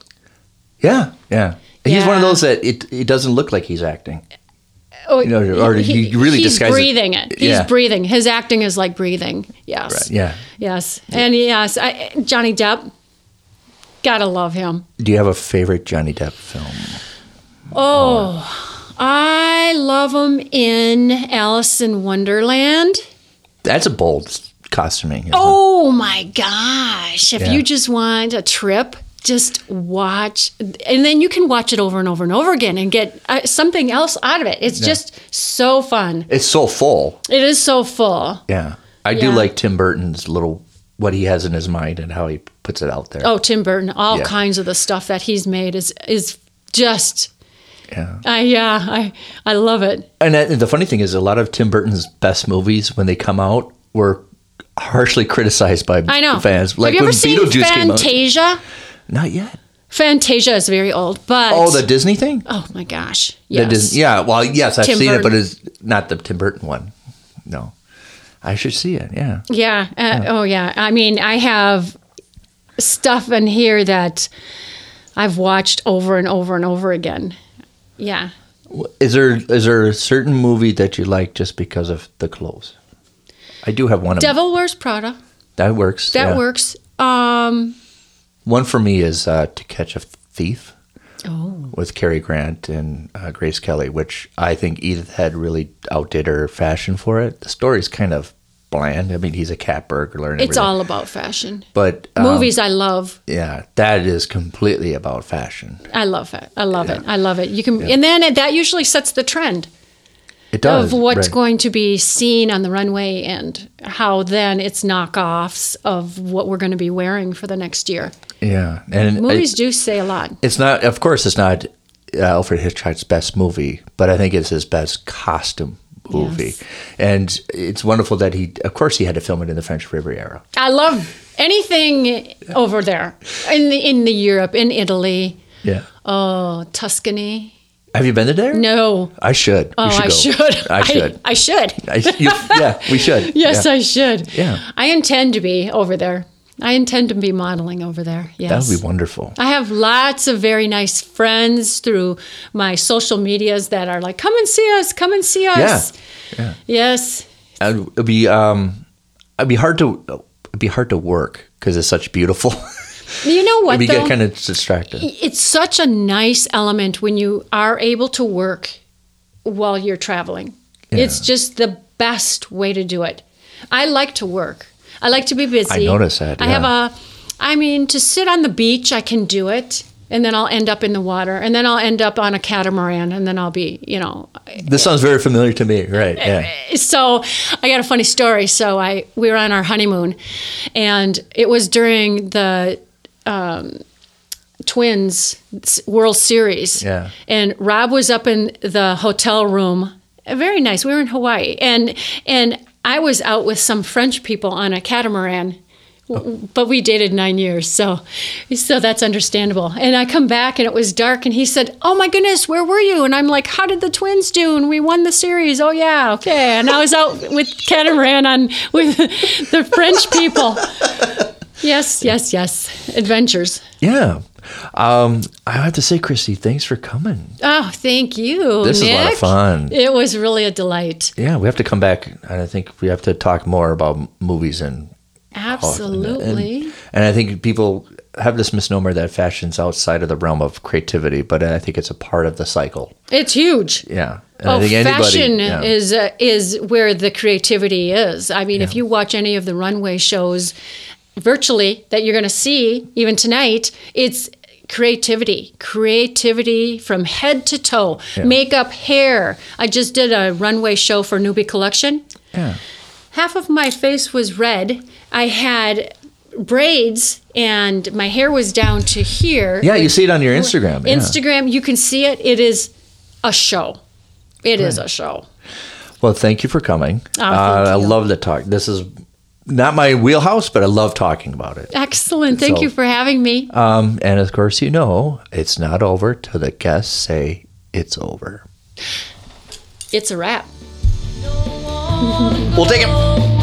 Speaker 2: Yeah, yeah. He's one of those that it it doesn't look like he's acting.
Speaker 1: Oh,
Speaker 2: You know, or you really
Speaker 1: he's
Speaker 2: disguise it.
Speaker 1: breathing it. He's
Speaker 2: Yeah.
Speaker 1: breathing. His acting is like breathing. Yes.
Speaker 2: Right, yeah.
Speaker 1: Yes. And yes, I, Johnny Depp. Gotta love him.
Speaker 2: Do you have a favorite Johnny Depp film?
Speaker 1: Oh, I love him in Alice in Wonderland.
Speaker 2: That's a bold costuming. isn't it?
Speaker 1: Oh my gosh. If
Speaker 2: Yeah.
Speaker 1: you just want a trip, just watch. And then you can watch it over and over and over again and get uh, something else out of it. It's just so fun.
Speaker 2: it's so full.
Speaker 1: It is so full.
Speaker 2: Yeah, I do like Tim Burton's little what he has in his mind and how he puts it out there.
Speaker 1: Oh, Tim Burton, all
Speaker 2: Yeah.
Speaker 1: kinds of the stuff that he's made is is just
Speaker 2: Yeah.
Speaker 1: I yeah, I I love it.
Speaker 2: And that, the funny thing is, a lot of Tim Burton's best movies, when they come out, were harshly criticized by
Speaker 1: I know.
Speaker 2: fans.
Speaker 1: Have you ever
Speaker 2: when
Speaker 1: seen
Speaker 2: Beetlejuice.
Speaker 1: Fantasia?
Speaker 2: Not yet.
Speaker 1: Fantasia is very old, but
Speaker 2: Oh, the Disney thing.
Speaker 1: Oh my gosh.
Speaker 2: The
Speaker 1: Yes.
Speaker 2: Disney, yeah. Well, yes, I've
Speaker 1: Tim
Speaker 2: seen it, but it's not the Tim Burton one. No, I should see it. Yeah.
Speaker 1: Yeah. Uh, Oh yeah. I mean, I have stuff in here that I've watched over and over and over again. Yeah.
Speaker 2: Is there is there a certain movie that you like just because of the clothes? I do have one. Of
Speaker 1: Devil Wears Prada.
Speaker 2: that works.
Speaker 1: That
Speaker 2: yeah.
Speaker 1: works. Um
Speaker 2: One for me is uh, To Catch a Thief
Speaker 1: oh.
Speaker 2: with Cary Grant and uh, Grace Kelly, which I think Edith Head really outdid her fashion for it. The story's kind of bland. I mean, he's a cat burglar and
Speaker 1: It's
Speaker 2: everything.
Speaker 1: all about fashion.
Speaker 2: But um,
Speaker 1: Movies I love.
Speaker 2: yeah, that is completely about fashion.
Speaker 1: I love it. I love it. I love it. You can and then it, that usually sets the trend.
Speaker 2: It does
Speaker 1: of what's
Speaker 2: right.
Speaker 1: going to be seen on the runway and how then it's knockoffs of what we're going to be wearing for the next year.
Speaker 2: Yeah, and
Speaker 1: Movies
Speaker 2: it-
Speaker 1: do say a lot.
Speaker 2: it's not. Of course, it's not uh, Alfred Hitchcock's best movie, but I think it's his best costume movie.
Speaker 1: Yes.
Speaker 2: And it's wonderful that he, of course, he had to film it in the French Riviera.
Speaker 1: I love anything over there in the in the Europe, in Italy.
Speaker 2: Yeah.
Speaker 1: Oh, Tuscany.
Speaker 2: Have you been there?
Speaker 1: No.
Speaker 2: I should.
Speaker 1: Oh, I
Speaker 2: go.
Speaker 1: should.
Speaker 2: I should.
Speaker 1: I, should.
Speaker 2: I, you, yeah, we should.
Speaker 1: Yes,
Speaker 2: Yeah.
Speaker 1: I should.
Speaker 2: Yeah.
Speaker 1: I intend to be over there. I intend to be modeling over there. Yes.
Speaker 2: That would be wonderful.
Speaker 1: I have lots of very nice friends through my social medias that are like, "Come and see us, come and see us."
Speaker 2: Yeah. yeah.
Speaker 1: Yes.
Speaker 2: And It'd be um, it'd be hard to it'd be hard to work because it's such beautiful.
Speaker 1: You know what
Speaker 2: we
Speaker 1: though?
Speaker 2: get kind of distracted.
Speaker 1: it's such a nice element when you are able to work while you're traveling. It's just the best way to do it. I like to work. I like to be busy.
Speaker 2: I notice that,
Speaker 1: I have a I mean to sit on the beach I can do it. and then I'll end up in the water, and then I'll end up on a catamaran, and then I'll be, you know.
Speaker 2: This sounds very familiar to me. Right. Yeah.
Speaker 1: So I got a funny story. So I we were on our honeymoon, and it was during the. Um, Twins World Series.
Speaker 2: Yeah.
Speaker 1: And Rob was up in the hotel room. Very nice. We were in Hawaii. And and I was out with some French people on a catamaran. Oh. But we dated nine years, so so that's understandable. And I come back and it was dark, and he said, "Oh my goodness, where were you?" And I'm like, "How did the Twins do?" And we won the series. Oh yeah, okay. And I was out with catamaran on with the French people. Yes, yes, yes. Adventures.
Speaker 2: Yeah. Um, I have to say, Christy, thanks for coming.
Speaker 1: Oh, thank you.
Speaker 2: This is a lot of fun.
Speaker 1: It was really a delight.
Speaker 2: Yeah, we have to come back, and I think we have to talk more about movies and
Speaker 1: Absolutely.
Speaker 2: And, and I think people have this misnomer that fashion's outside of the realm of creativity, but I think it's a part of the cycle.
Speaker 1: it's huge.
Speaker 2: Yeah. And
Speaker 1: oh,
Speaker 2: I think anybody-
Speaker 1: fashion
Speaker 2: yeah.
Speaker 1: is uh, is where the creativity is. I mean, if you watch any of the runway shows, virtually that you're going to see even tonight, it's creativity, creativity from head to toe, makeup, hair. I just did a runway show for Newbie Collection.
Speaker 2: Yeah.
Speaker 1: half of my face was red. I had braids and my hair was down to here.
Speaker 2: Yeah, you see it on your Instagram. yeah.
Speaker 1: Instagram, you can see it. It is a show. It is a show.
Speaker 2: Well, thank you for coming.
Speaker 1: Oh,
Speaker 2: uh, I love the talk. This is not my wheelhouse, but I love talking about it.
Speaker 1: Excellent. Thank
Speaker 2: So-
Speaker 1: you for having me.
Speaker 2: Um, and of course, you know, it's not over till the guests say it's over.
Speaker 1: It's a wrap.
Speaker 2: We'll take it.